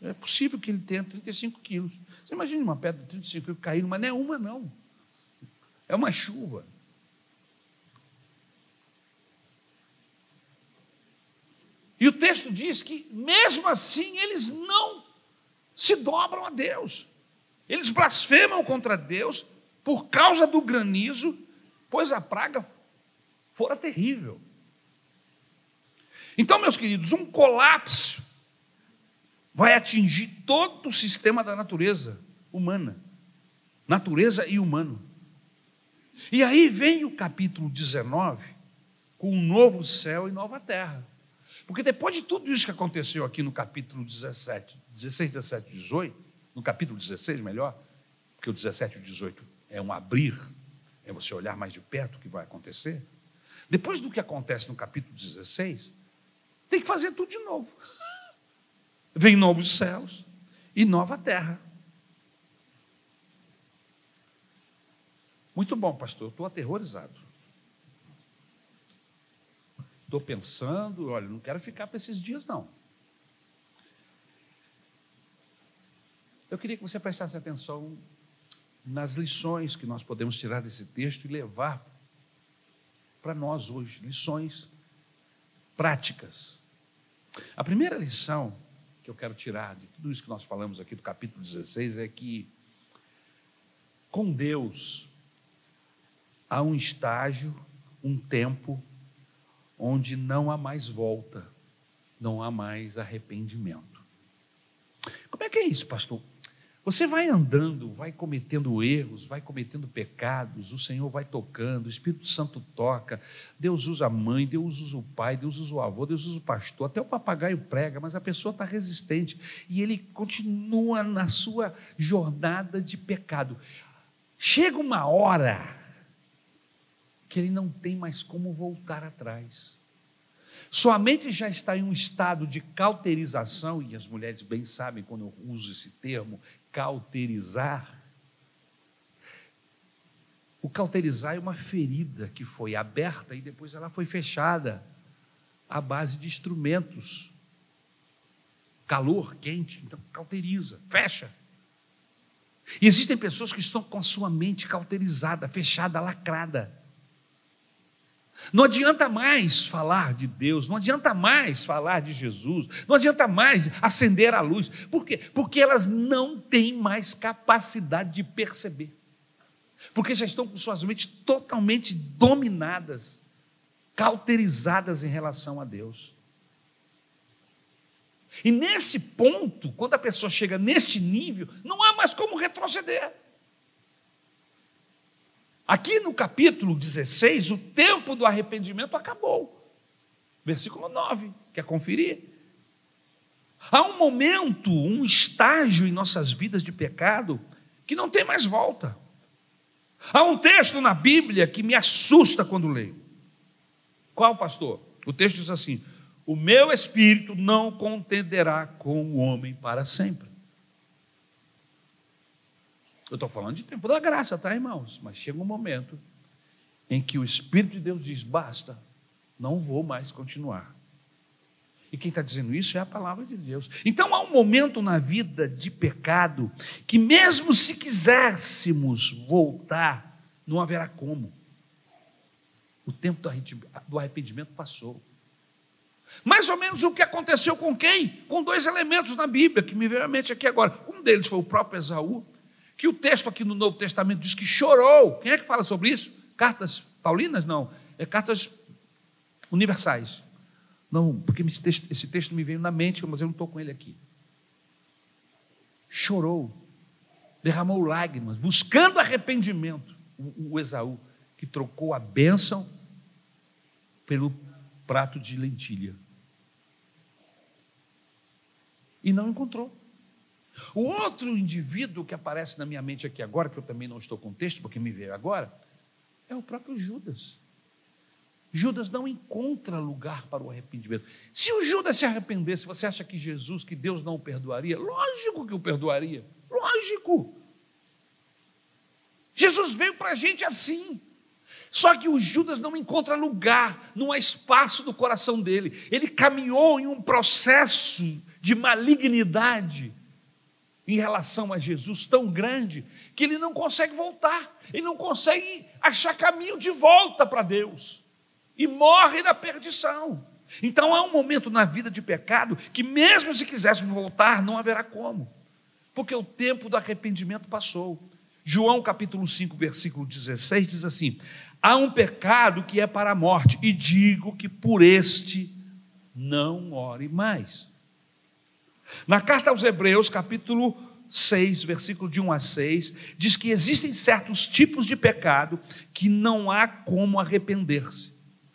É possível que ele tenha 35 quilos. Você imagina uma pedra de 35 quilos caindo, mas não é uma, não. É uma chuva. E o texto diz que, mesmo assim, eles não se dobram a Deus. Eles blasfemam contra Deus por causa do granizo, pois a praga fora terrível. Então, meus queridos, um colapso vai atingir todo o sistema da natureza humana, natureza e humano. E aí vem o capítulo 19, com um novo céu e nova terra. Porque depois de tudo isso que aconteceu aqui no capítulo 17, 16, 17, 18, no capítulo 16, melhor, porque o 17 e o 18 é um abrir, é você olhar mais de perto o que vai acontecer. Depois do que acontece no capítulo 16, tem que fazer tudo de novo. Vem novos céus e nova terra. Muito bom, pastor, estou aterrorizado. Estou pensando, olha, não quero ficar para esses dias, não. Eu queria que você prestasse atenção nas lições que nós podemos tirar desse texto e levar para nós hoje, lições práticas. A primeira lição que eu quero tirar de tudo isso que nós falamos aqui do capítulo 16 é que com Deus há um estágio, um tempo onde não há mais volta, não há mais arrependimento. Como é que é isso, pastor? Você vai andando, vai cometendo erros, vai cometendo pecados, o Senhor vai tocando, o Espírito Santo toca, Deus usa a mãe, Deus usa o pai, Deus usa o avô, Deus usa o pastor, até o papagaio prega, mas a pessoa está resistente e ele continua na sua jornada de pecado. Chega uma hora que ele não tem mais como voltar atrás. Sua mente já está em um estado de cauterização, e as mulheres bem sabem quando eu uso esse termo, cauterizar. O cauterizar é uma ferida que foi aberta e depois ela foi fechada à base de instrumentos. Calor, quente, então cauteriza, fecha. E existem pessoas que estão com a sua mente cauterizada, fechada, lacrada. Não adianta mais falar de Deus, não adianta mais falar de Jesus, não adianta mais acender a luz. Por quê? Porque elas não têm mais capacidade de perceber. Porque já estão com suas mentes totalmente dominadas, cauterizadas em relação a Deus. E nesse ponto, quando a pessoa chega neste nível, não há mais como retroceder. Aqui no capítulo 16, o tempo do arrependimento acabou. Versículo 9, quer conferir? Há um momento, um estágio em nossas vidas de pecado que não tem mais volta. Há um texto na Bíblia que me assusta quando leio. Qual, pastor? O texto diz assim: O meu espírito não contenderá com o homem para sempre. Eu estou falando de tempo da graça, tá, irmãos? Mas chega um momento em que o Espírito de Deus diz: basta, não vou mais continuar. E quem está dizendo isso é a palavra de Deus. Então há um momento na vida de pecado que, mesmo se quiséssemos voltar, não haverá como. O tempo do arrependimento passou. Mais ou menos o que aconteceu com quem? Com dois elementos na Bíblia que me veio à mente aqui agora. Um deles foi o próprio Esaú, que o texto aqui no Novo Testamento diz que chorou. Quem é que fala sobre isso? Cartas paulinas? Não, é cartas universais. Não, porque esse texto, esse texto me veio na mente, mas eu não estou com ele aqui. Chorou, derramou lágrimas, buscando arrependimento. O, o Esaú, que trocou a bênção pelo prato de lentilha. E não encontrou. O outro indivíduo que aparece na minha mente aqui agora, que eu também não estou com texto, porque me veio agora, é o próprio Judas. Judas não encontra lugar para o arrependimento. Se o Judas se arrependesse, você acha que Jesus, que Deus não o perdoaria? Lógico que o perdoaria. Lógico. Jesus veio para a gente assim. Só que o Judas não encontra lugar, não há espaço no coração dele. Ele caminhou em um processo de malignidade em relação a Jesus tão grande que ele não consegue voltar, ele não consegue achar caminho de volta para Deus e morre na perdição. Então há um momento na vida de pecado que, mesmo se quiséssemos voltar, não haverá como, porque o tempo do arrependimento passou. João capítulo 5, versículo 16 diz assim: Há um pecado que é para a morte, e digo que por este não ore mais. Na carta aos Hebreus, capítulo 6, versículo de 1 a 6, diz que existem certos tipos de pecado que não há como arrepender-se.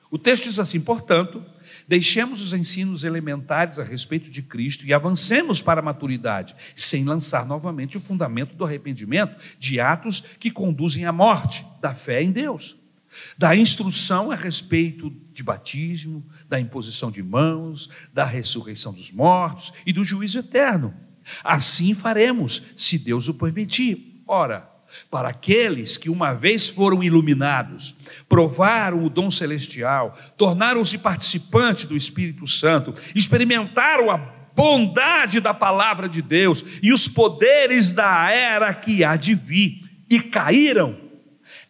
O texto diz assim: portanto, deixemos os ensinos elementares a respeito de Cristo e avancemos para a maturidade, sem lançar novamente o fundamento do arrependimento de atos que conduzem à morte, da fé em Deus, da instrução a respeito de batismo, da imposição de mãos, da ressurreição dos mortos e do juízo eterno. Assim faremos, se Deus o permitir. Ora, para aqueles que uma vez foram iluminados, provaram o dom celestial, tornaram-se participantes do Espírito Santo, experimentaram a bondade da palavra de Deus e os poderes da era que há de vir e caíram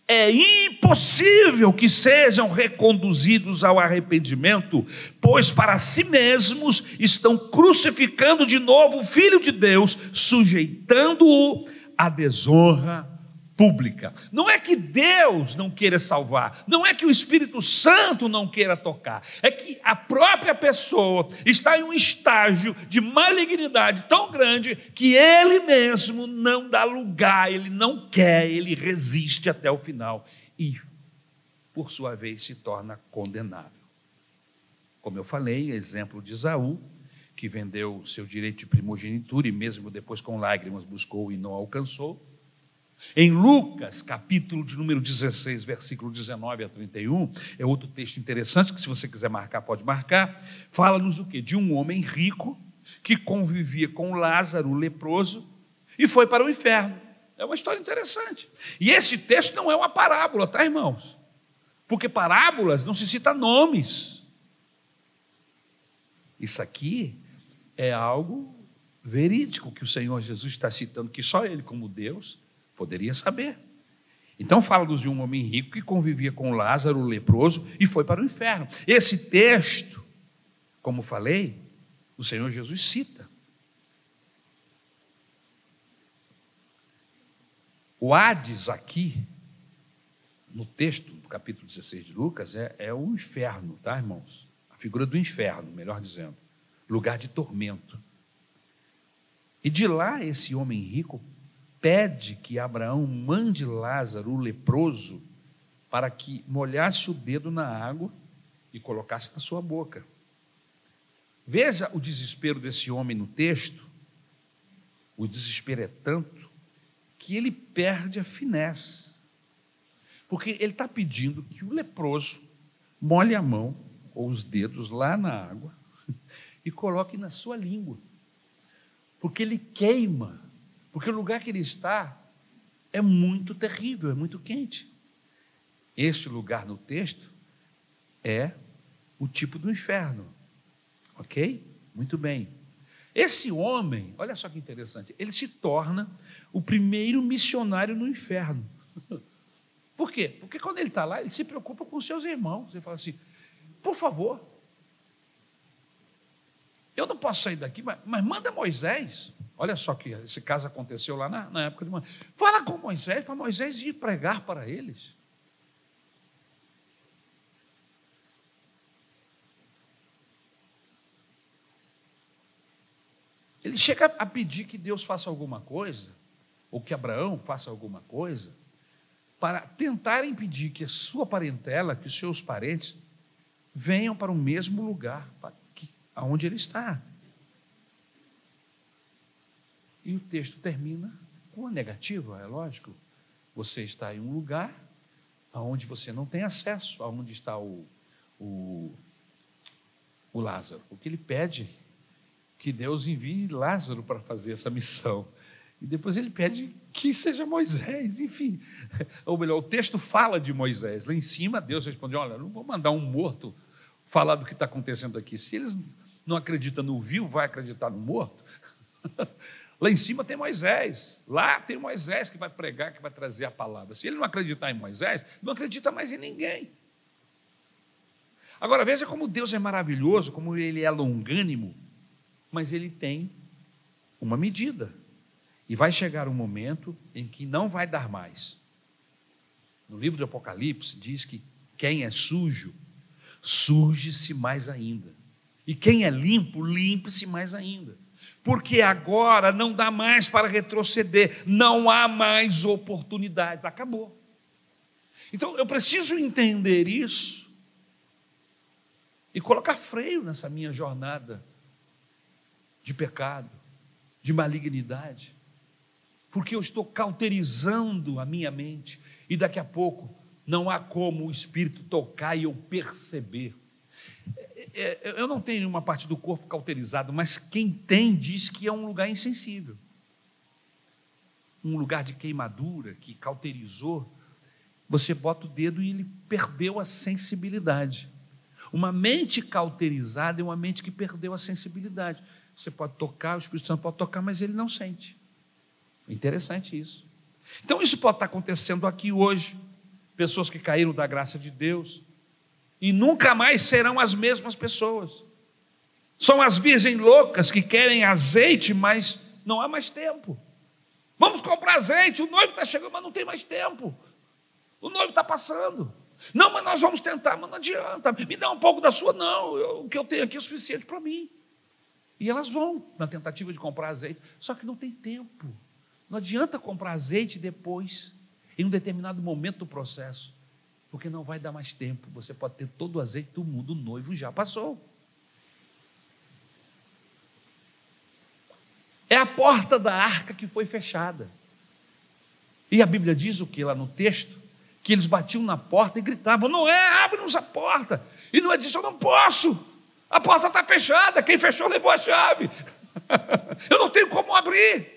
é impossível que sejam reconduzidos ao arrependimento, pois para si mesmos estão crucificando de novo o Filho de Deus, sujeitando-o à desonra pública. Não é que Deus não queira salvar, não é que o Espírito Santo não queira tocar, é que a própria pessoa está em um estágio de malignidade tão grande que ele mesmo não dá lugar, ele não quer, ele resiste até o final e, por sua vez, se torna condenável. Como eu falei, exemplo de Isaú, que vendeu seu direito de primogenitura e mesmo depois com lágrimas buscou e não alcançou. Em Lucas, capítulo de número 16, versículo 19 a 31, é outro texto interessante que se você quiser marcar, pode marcar. Fala-nos o quê? De um homem rico que convivia com Lázaro, leproso, e foi para o inferno. É uma história interessante. E esse texto não é uma parábola, tá, irmãos? Porque parábolas não se cita nomes. Isso aqui é algo verídico que o Senhor Jesus está citando, que só Ele, como Deus, Poderia saber. Então fala-nos de um homem rico que convivia com Lázaro, o leproso, e foi para o inferno. Esse texto, como falei, o Senhor Jesus cita. O Hades aqui, no texto do capítulo 16 de Lucas, é, é o inferno, tá, irmãos? A figura do inferno, melhor dizendo. Lugar de tormento. E de lá esse homem rico pede que Abraão mande Lázaro, o leproso, para que molhasse o dedo na água e colocasse na sua boca. Veja o desespero desse homem no texto. O desespero é tanto que ele perde a finesse. Porque ele está pedindo que o leproso molhe a mão ou os dedos lá na água e coloque na sua língua. Porque ele queima porque o lugar que ele está é muito terrível, é muito quente. Este lugar no texto é o tipo do inferno. Ok? Muito bem. Esse homem, olha só que interessante, ele se torna o primeiro missionário no inferno. Por quê? Porque quando ele está lá, ele se preocupa com seus irmãos. Ele fala assim: por favor, eu não posso sair daqui, mas, mas manda Moisés Olha só que esse caso aconteceu lá na, na época de Moisés. Fala com Moisés, para Moisés ir pregar para eles. Ele chega a pedir que Deus faça alguma coisa, ou que Abraão faça alguma coisa, para tentar impedir que a sua parentela, que os seus parentes, venham para o mesmo lugar aonde ele está. E o texto termina com uma negativa, é lógico. Você está em um lugar aonde você não tem acesso, aonde está o, o, o Lázaro. O que ele pede que Deus envie Lázaro para fazer essa missão. E depois ele pede que seja Moisés, enfim. Ou melhor, o texto fala de Moisés. Lá em cima, Deus responde: Olha, não vou mandar um morto falar do que está acontecendo aqui. Se eles não acreditam no vivo, vai acreditar no morto? Lá em cima tem Moisés. Lá tem Moisés que vai pregar, que vai trazer a palavra. Se ele não acreditar em Moisés, não acredita mais em ninguém. Agora veja como Deus é maravilhoso, como ele é longânimo, mas ele tem uma medida. E vai chegar um momento em que não vai dar mais. No livro de Apocalipse diz que quem é sujo, suje-se mais ainda. E quem é limpo, limpe-se mais ainda. Porque agora não dá mais para retroceder, não há mais oportunidades, acabou. Então eu preciso entender isso e colocar freio nessa minha jornada de pecado, de malignidade porque eu estou cauterizando a minha mente e daqui a pouco não há como o Espírito tocar e eu perceber. É, é, eu não tenho uma parte do corpo cauterizado, mas quem tem diz que é um lugar insensível. Um lugar de queimadura que cauterizou. Você bota o dedo e ele perdeu a sensibilidade. Uma mente cauterizada é uma mente que perdeu a sensibilidade. Você pode tocar, o Espírito Santo pode tocar, mas ele não sente. Interessante isso. Então, isso pode estar acontecendo aqui hoje. Pessoas que caíram da graça de Deus e nunca mais serão as mesmas pessoas. São as virgens loucas que querem azeite, mas não há mais tempo. Vamos comprar azeite, o noivo está chegando, mas não tem mais tempo. O noivo está passando. Não, mas nós vamos tentar, mas não adianta. Me dá um pouco da sua, não. Eu, o que eu tenho aqui é suficiente para mim. E elas vão na tentativa de comprar azeite, só que não tem tempo. Não adianta comprar azeite depois, em um determinado momento do processo, porque não vai dar mais tempo. Você pode ter todo o azeite do mundo, o noivo já passou. É a porta da arca que foi fechada. E a Bíblia diz o que lá no texto? Que eles batiam na porta e gritavam: Não é, abre-nos a porta. E não disso, eu não posso. A porta está fechada, quem fechou levou a chave. eu não tenho como abrir.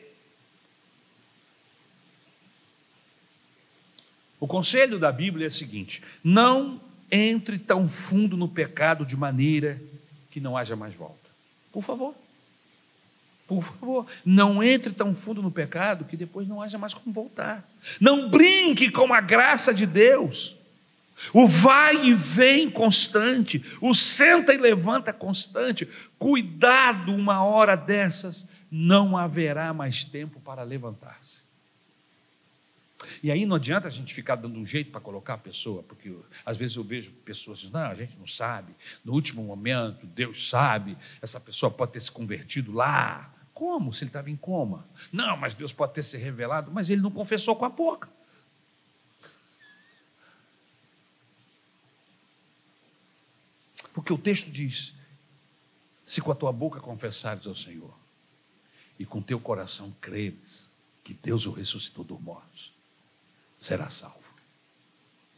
O conselho da Bíblia é o seguinte: não entre tão fundo no pecado de maneira que não haja mais volta. Por favor. Por favor, não entre tão fundo no pecado que depois não haja mais como voltar. Não brinque com a graça de Deus. O vai e vem constante, o senta e levanta constante. Cuidado, uma hora dessas, não haverá mais tempo para levantar-se. E aí não adianta a gente ficar dando um jeito para colocar a pessoa, porque às vezes eu vejo pessoas dizendo, não, a gente não sabe, no último momento, Deus sabe, essa pessoa pode ter se convertido lá. Como? Se ele estava em coma. Não, mas Deus pode ter se revelado, mas ele não confessou com a boca. Porque o texto diz: se com a tua boca confessares ao Senhor e com teu coração creres que Deus o ressuscitou dos mortos, será salvo.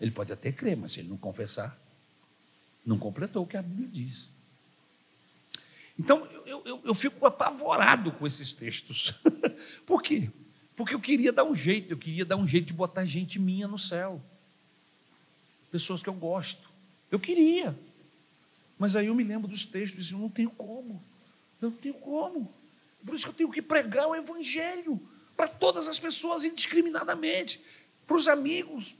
Ele pode até crer, mas se ele não confessar, não completou o que a Bíblia diz. Então, eu, eu, eu fico apavorado com esses textos. Por quê? Porque eu queria dar um jeito, eu queria dar um jeito de botar gente minha no céu. Pessoas que eu gosto. Eu queria. Mas aí eu me lembro dos textos e disse, eu não tenho como. Eu não tenho como. Por isso que eu tenho que pregar o Evangelho para todas as pessoas indiscriminadamente para os amigos,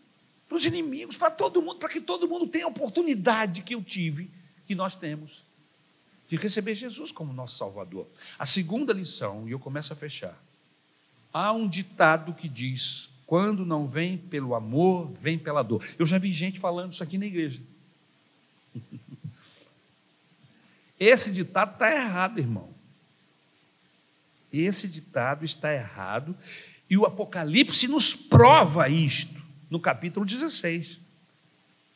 para os inimigos, para todo mundo, para que todo mundo tenha a oportunidade que eu tive, que nós temos, de receber Jesus como nosso Salvador. A segunda lição, e eu começo a fechar. Há um ditado que diz: quando não vem pelo amor, vem pela dor. Eu já vi gente falando isso aqui na igreja. Esse ditado está errado, irmão. Esse ditado está errado e o Apocalipse nos prova isto no capítulo 16.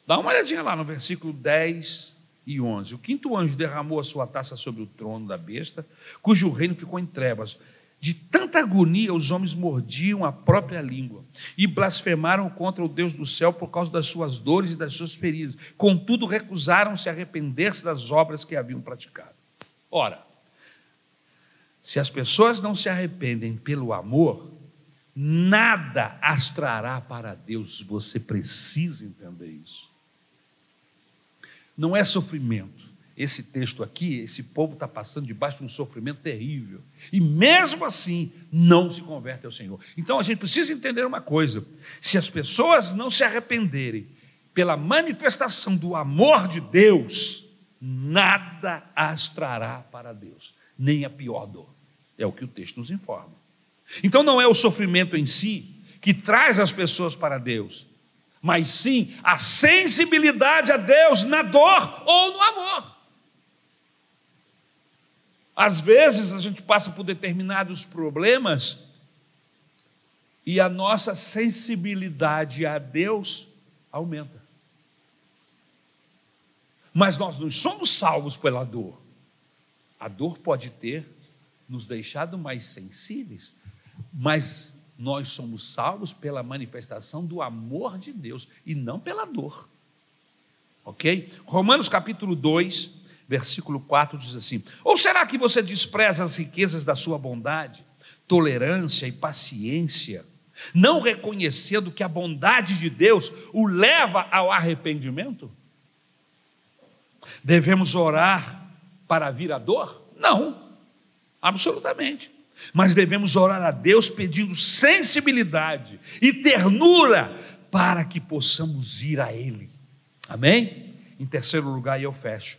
Dá uma olhadinha lá no versículo 10 e 11. O quinto anjo derramou a sua taça sobre o trono da besta, cujo reino ficou em trevas. De tanta agonia, os homens mordiam a própria língua e blasfemaram contra o Deus do céu por causa das suas dores e das suas feridas. Contudo, recusaram-se a arrepender-se das obras que haviam praticado. Ora, se as pessoas não se arrependem pelo amor, nada as trará para Deus. Você precisa entender isso. Não é sofrimento. Esse texto aqui, esse povo está passando debaixo de um sofrimento terrível. E mesmo assim, não se converte ao Senhor. Então a gente precisa entender uma coisa: se as pessoas não se arrependerem pela manifestação do amor de Deus, nada as trará para Deus, nem a pior dor. É o que o texto nos informa. Então não é o sofrimento em si que traz as pessoas para Deus, mas sim a sensibilidade a Deus na dor ou no amor. Às vezes a gente passa por determinados problemas e a nossa sensibilidade a Deus aumenta. Mas nós não somos salvos pela dor. A dor pode ter nos deixado mais sensíveis, mas nós somos salvos pela manifestação do amor de Deus e não pela dor. Ok? Romanos capítulo 2, versículo 4 diz assim: Ou será que você despreza as riquezas da sua bondade, tolerância e paciência, não reconhecendo que a bondade de Deus o leva ao arrependimento? Devemos orar para vir a dor? Não, absolutamente. Mas devemos orar a Deus pedindo sensibilidade e ternura para que possamos ir a Ele. Amém? Em terceiro lugar, e eu fecho.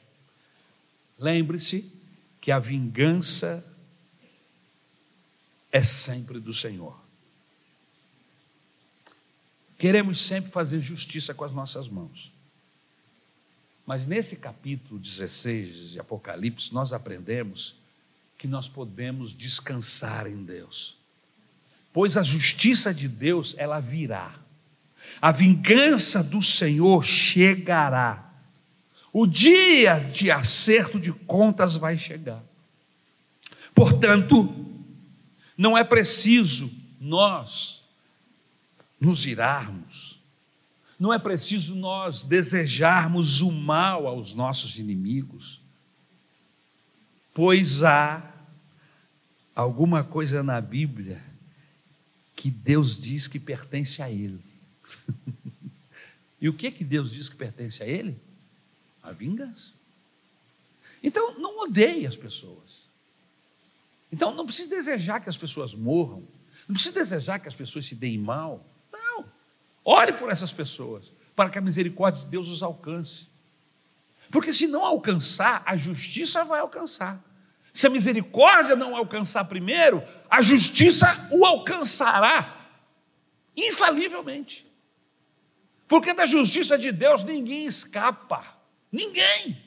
Lembre-se que a vingança é sempre do Senhor. Queremos sempre fazer justiça com as nossas mãos. Mas nesse capítulo 16 de Apocalipse, nós aprendemos que nós podemos descansar em Deus. Pois a justiça de Deus, ela virá. A vingança do Senhor chegará. O dia de acerto de contas vai chegar. Portanto, não é preciso nós nos irarmos, não é preciso nós desejarmos o mal aos nossos inimigos, pois há alguma coisa na Bíblia que Deus diz que pertence a Ele. e o que que Deus diz que pertence a Ele? A vingança. Então, não odeie as pessoas. Então, não precisa desejar que as pessoas morram. Não precisa desejar que as pessoas se deem mal. Não. Ore por essas pessoas, para que a misericórdia de Deus os alcance. Porque se não alcançar, a justiça vai alcançar. Se a misericórdia não alcançar primeiro, a justiça o alcançará, infalivelmente. Porque da justiça de Deus ninguém escapa, ninguém.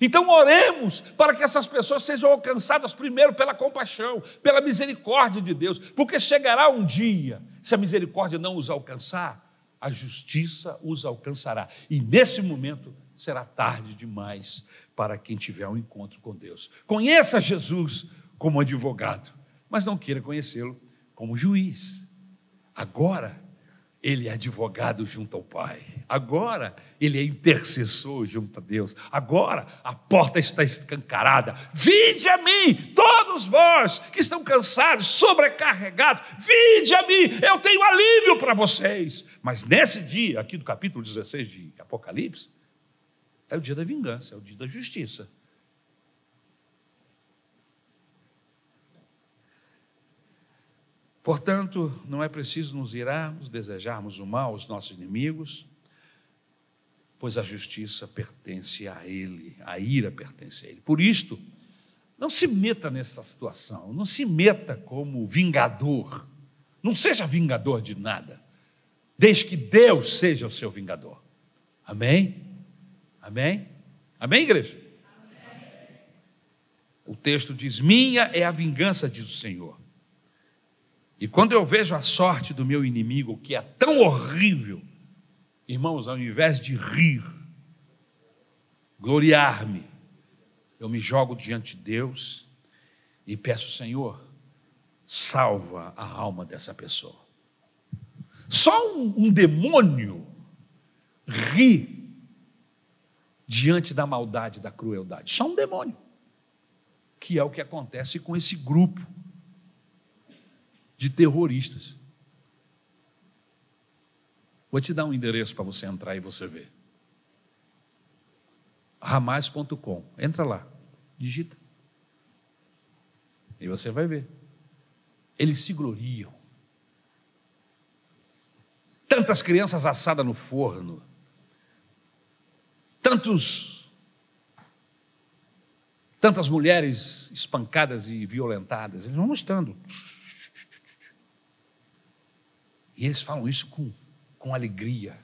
Então oremos para que essas pessoas sejam alcançadas primeiro pela compaixão, pela misericórdia de Deus, porque chegará um dia, se a misericórdia não os alcançar, a justiça os alcançará. E nesse momento será tarde demais para quem tiver um encontro com Deus. Conheça Jesus como advogado, mas não queira conhecê-lo como juiz. Agora, ele é advogado junto ao Pai. Agora, ele é intercessor junto a Deus. Agora, a porta está escancarada. Vinde a mim, todos vós que estão cansados, sobrecarregados. Vinde a mim, eu tenho alívio para vocês. Mas nesse dia, aqui do capítulo 16 de Apocalipse, é o dia da vingança, é o dia da justiça. Portanto, não é preciso nos irarmos, desejarmos o mal aos nossos inimigos, pois a justiça pertence a Ele, a ira pertence a Ele. Por isto, não se meta nessa situação, não se meta como vingador, não seja vingador de nada, desde que Deus seja o seu vingador. Amém? Amém? Amém, igreja? Amém. O texto diz: Minha é a vingança, diz o Senhor. E quando eu vejo a sorte do meu inimigo, que é tão horrível, irmãos, ao invés de rir, gloriar-me, eu me jogo diante de Deus e peço, Senhor, salva a alma dessa pessoa. Só um, um demônio ri diante da maldade, da crueldade. Só um demônio. Que é o que acontece com esse grupo de terroristas. Vou te dar um endereço para você entrar e você ver. Ramais.com. Entra lá, digita. E você vai ver. Eles se gloriam. Tantas crianças assadas no forno tantos tantas mulheres espancadas e violentadas, eles vão mostrando. E eles falam isso com, com alegria.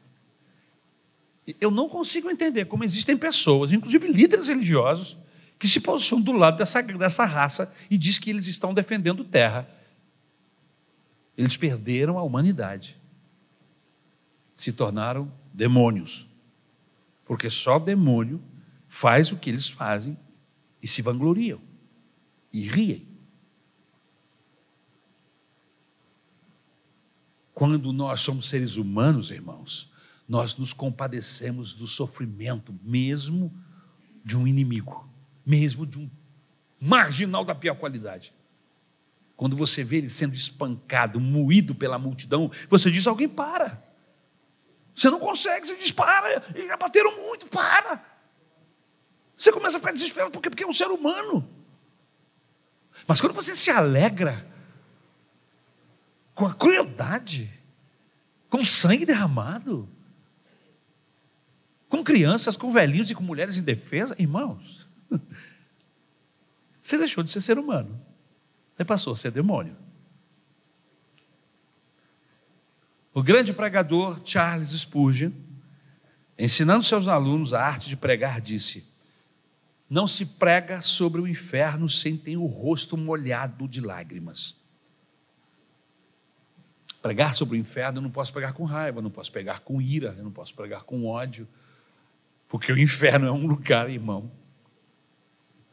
Eu não consigo entender como existem pessoas, inclusive líderes religiosos, que se posicionam do lado dessa, dessa raça e diz que eles estão defendendo terra. Eles perderam a humanidade, se tornaram demônios porque só demônio faz o que eles fazem e se vangloriam e riem. Quando nós somos seres humanos, irmãos, nós nos compadecemos do sofrimento, mesmo de um inimigo, mesmo de um marginal da pior qualidade. Quando você vê ele sendo espancado, moído pela multidão, você diz: alguém para. Você não consegue, você diz, para, e já bateram muito, para. Você começa a ficar desesperado, por quê? Porque é um ser humano. Mas quando você se alegra com a crueldade, com sangue derramado, com crianças, com velhinhos e com mulheres indefesas, irmãos, você deixou de ser ser humano, você passou a ser demônio. O grande pregador Charles Spurgeon, ensinando seus alunos a arte de pregar, disse: Não se prega sobre o inferno sem ter o rosto molhado de lágrimas. Pregar sobre o inferno, eu não posso pregar com raiva, não posso pregar com ira, eu não posso pregar com ódio, porque o inferno é um lugar, irmão,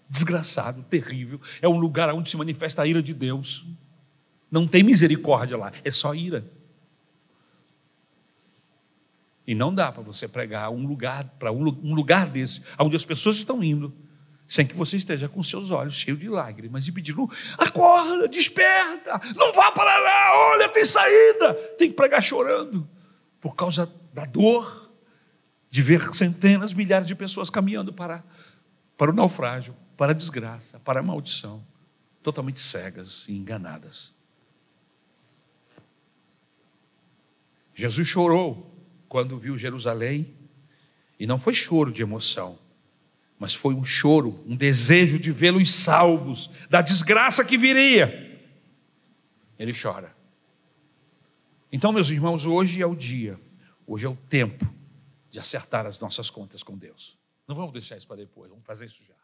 desgraçado, terrível, é um lugar onde se manifesta a ira de Deus. Não tem misericórdia lá, é só ira. E não dá para você pregar um lugar para um, lugar desse, onde as pessoas estão indo, sem que você esteja com seus olhos cheios de lágrimas e pedindo: acorda, desperta, não vá para lá, olha, tem saída. Tem que pregar chorando, por causa da dor de ver centenas, milhares de pessoas caminhando para, para o naufrágio, para a desgraça, para a maldição, totalmente cegas e enganadas. Jesus chorou quando viu Jerusalém, e não foi choro de emoção, mas foi um choro, um desejo de vê-los salvos da desgraça que viria. Ele chora. Então, meus irmãos, hoje é o dia, hoje é o tempo de acertar as nossas contas com Deus. Não vamos deixar isso para depois, vamos fazer isso já.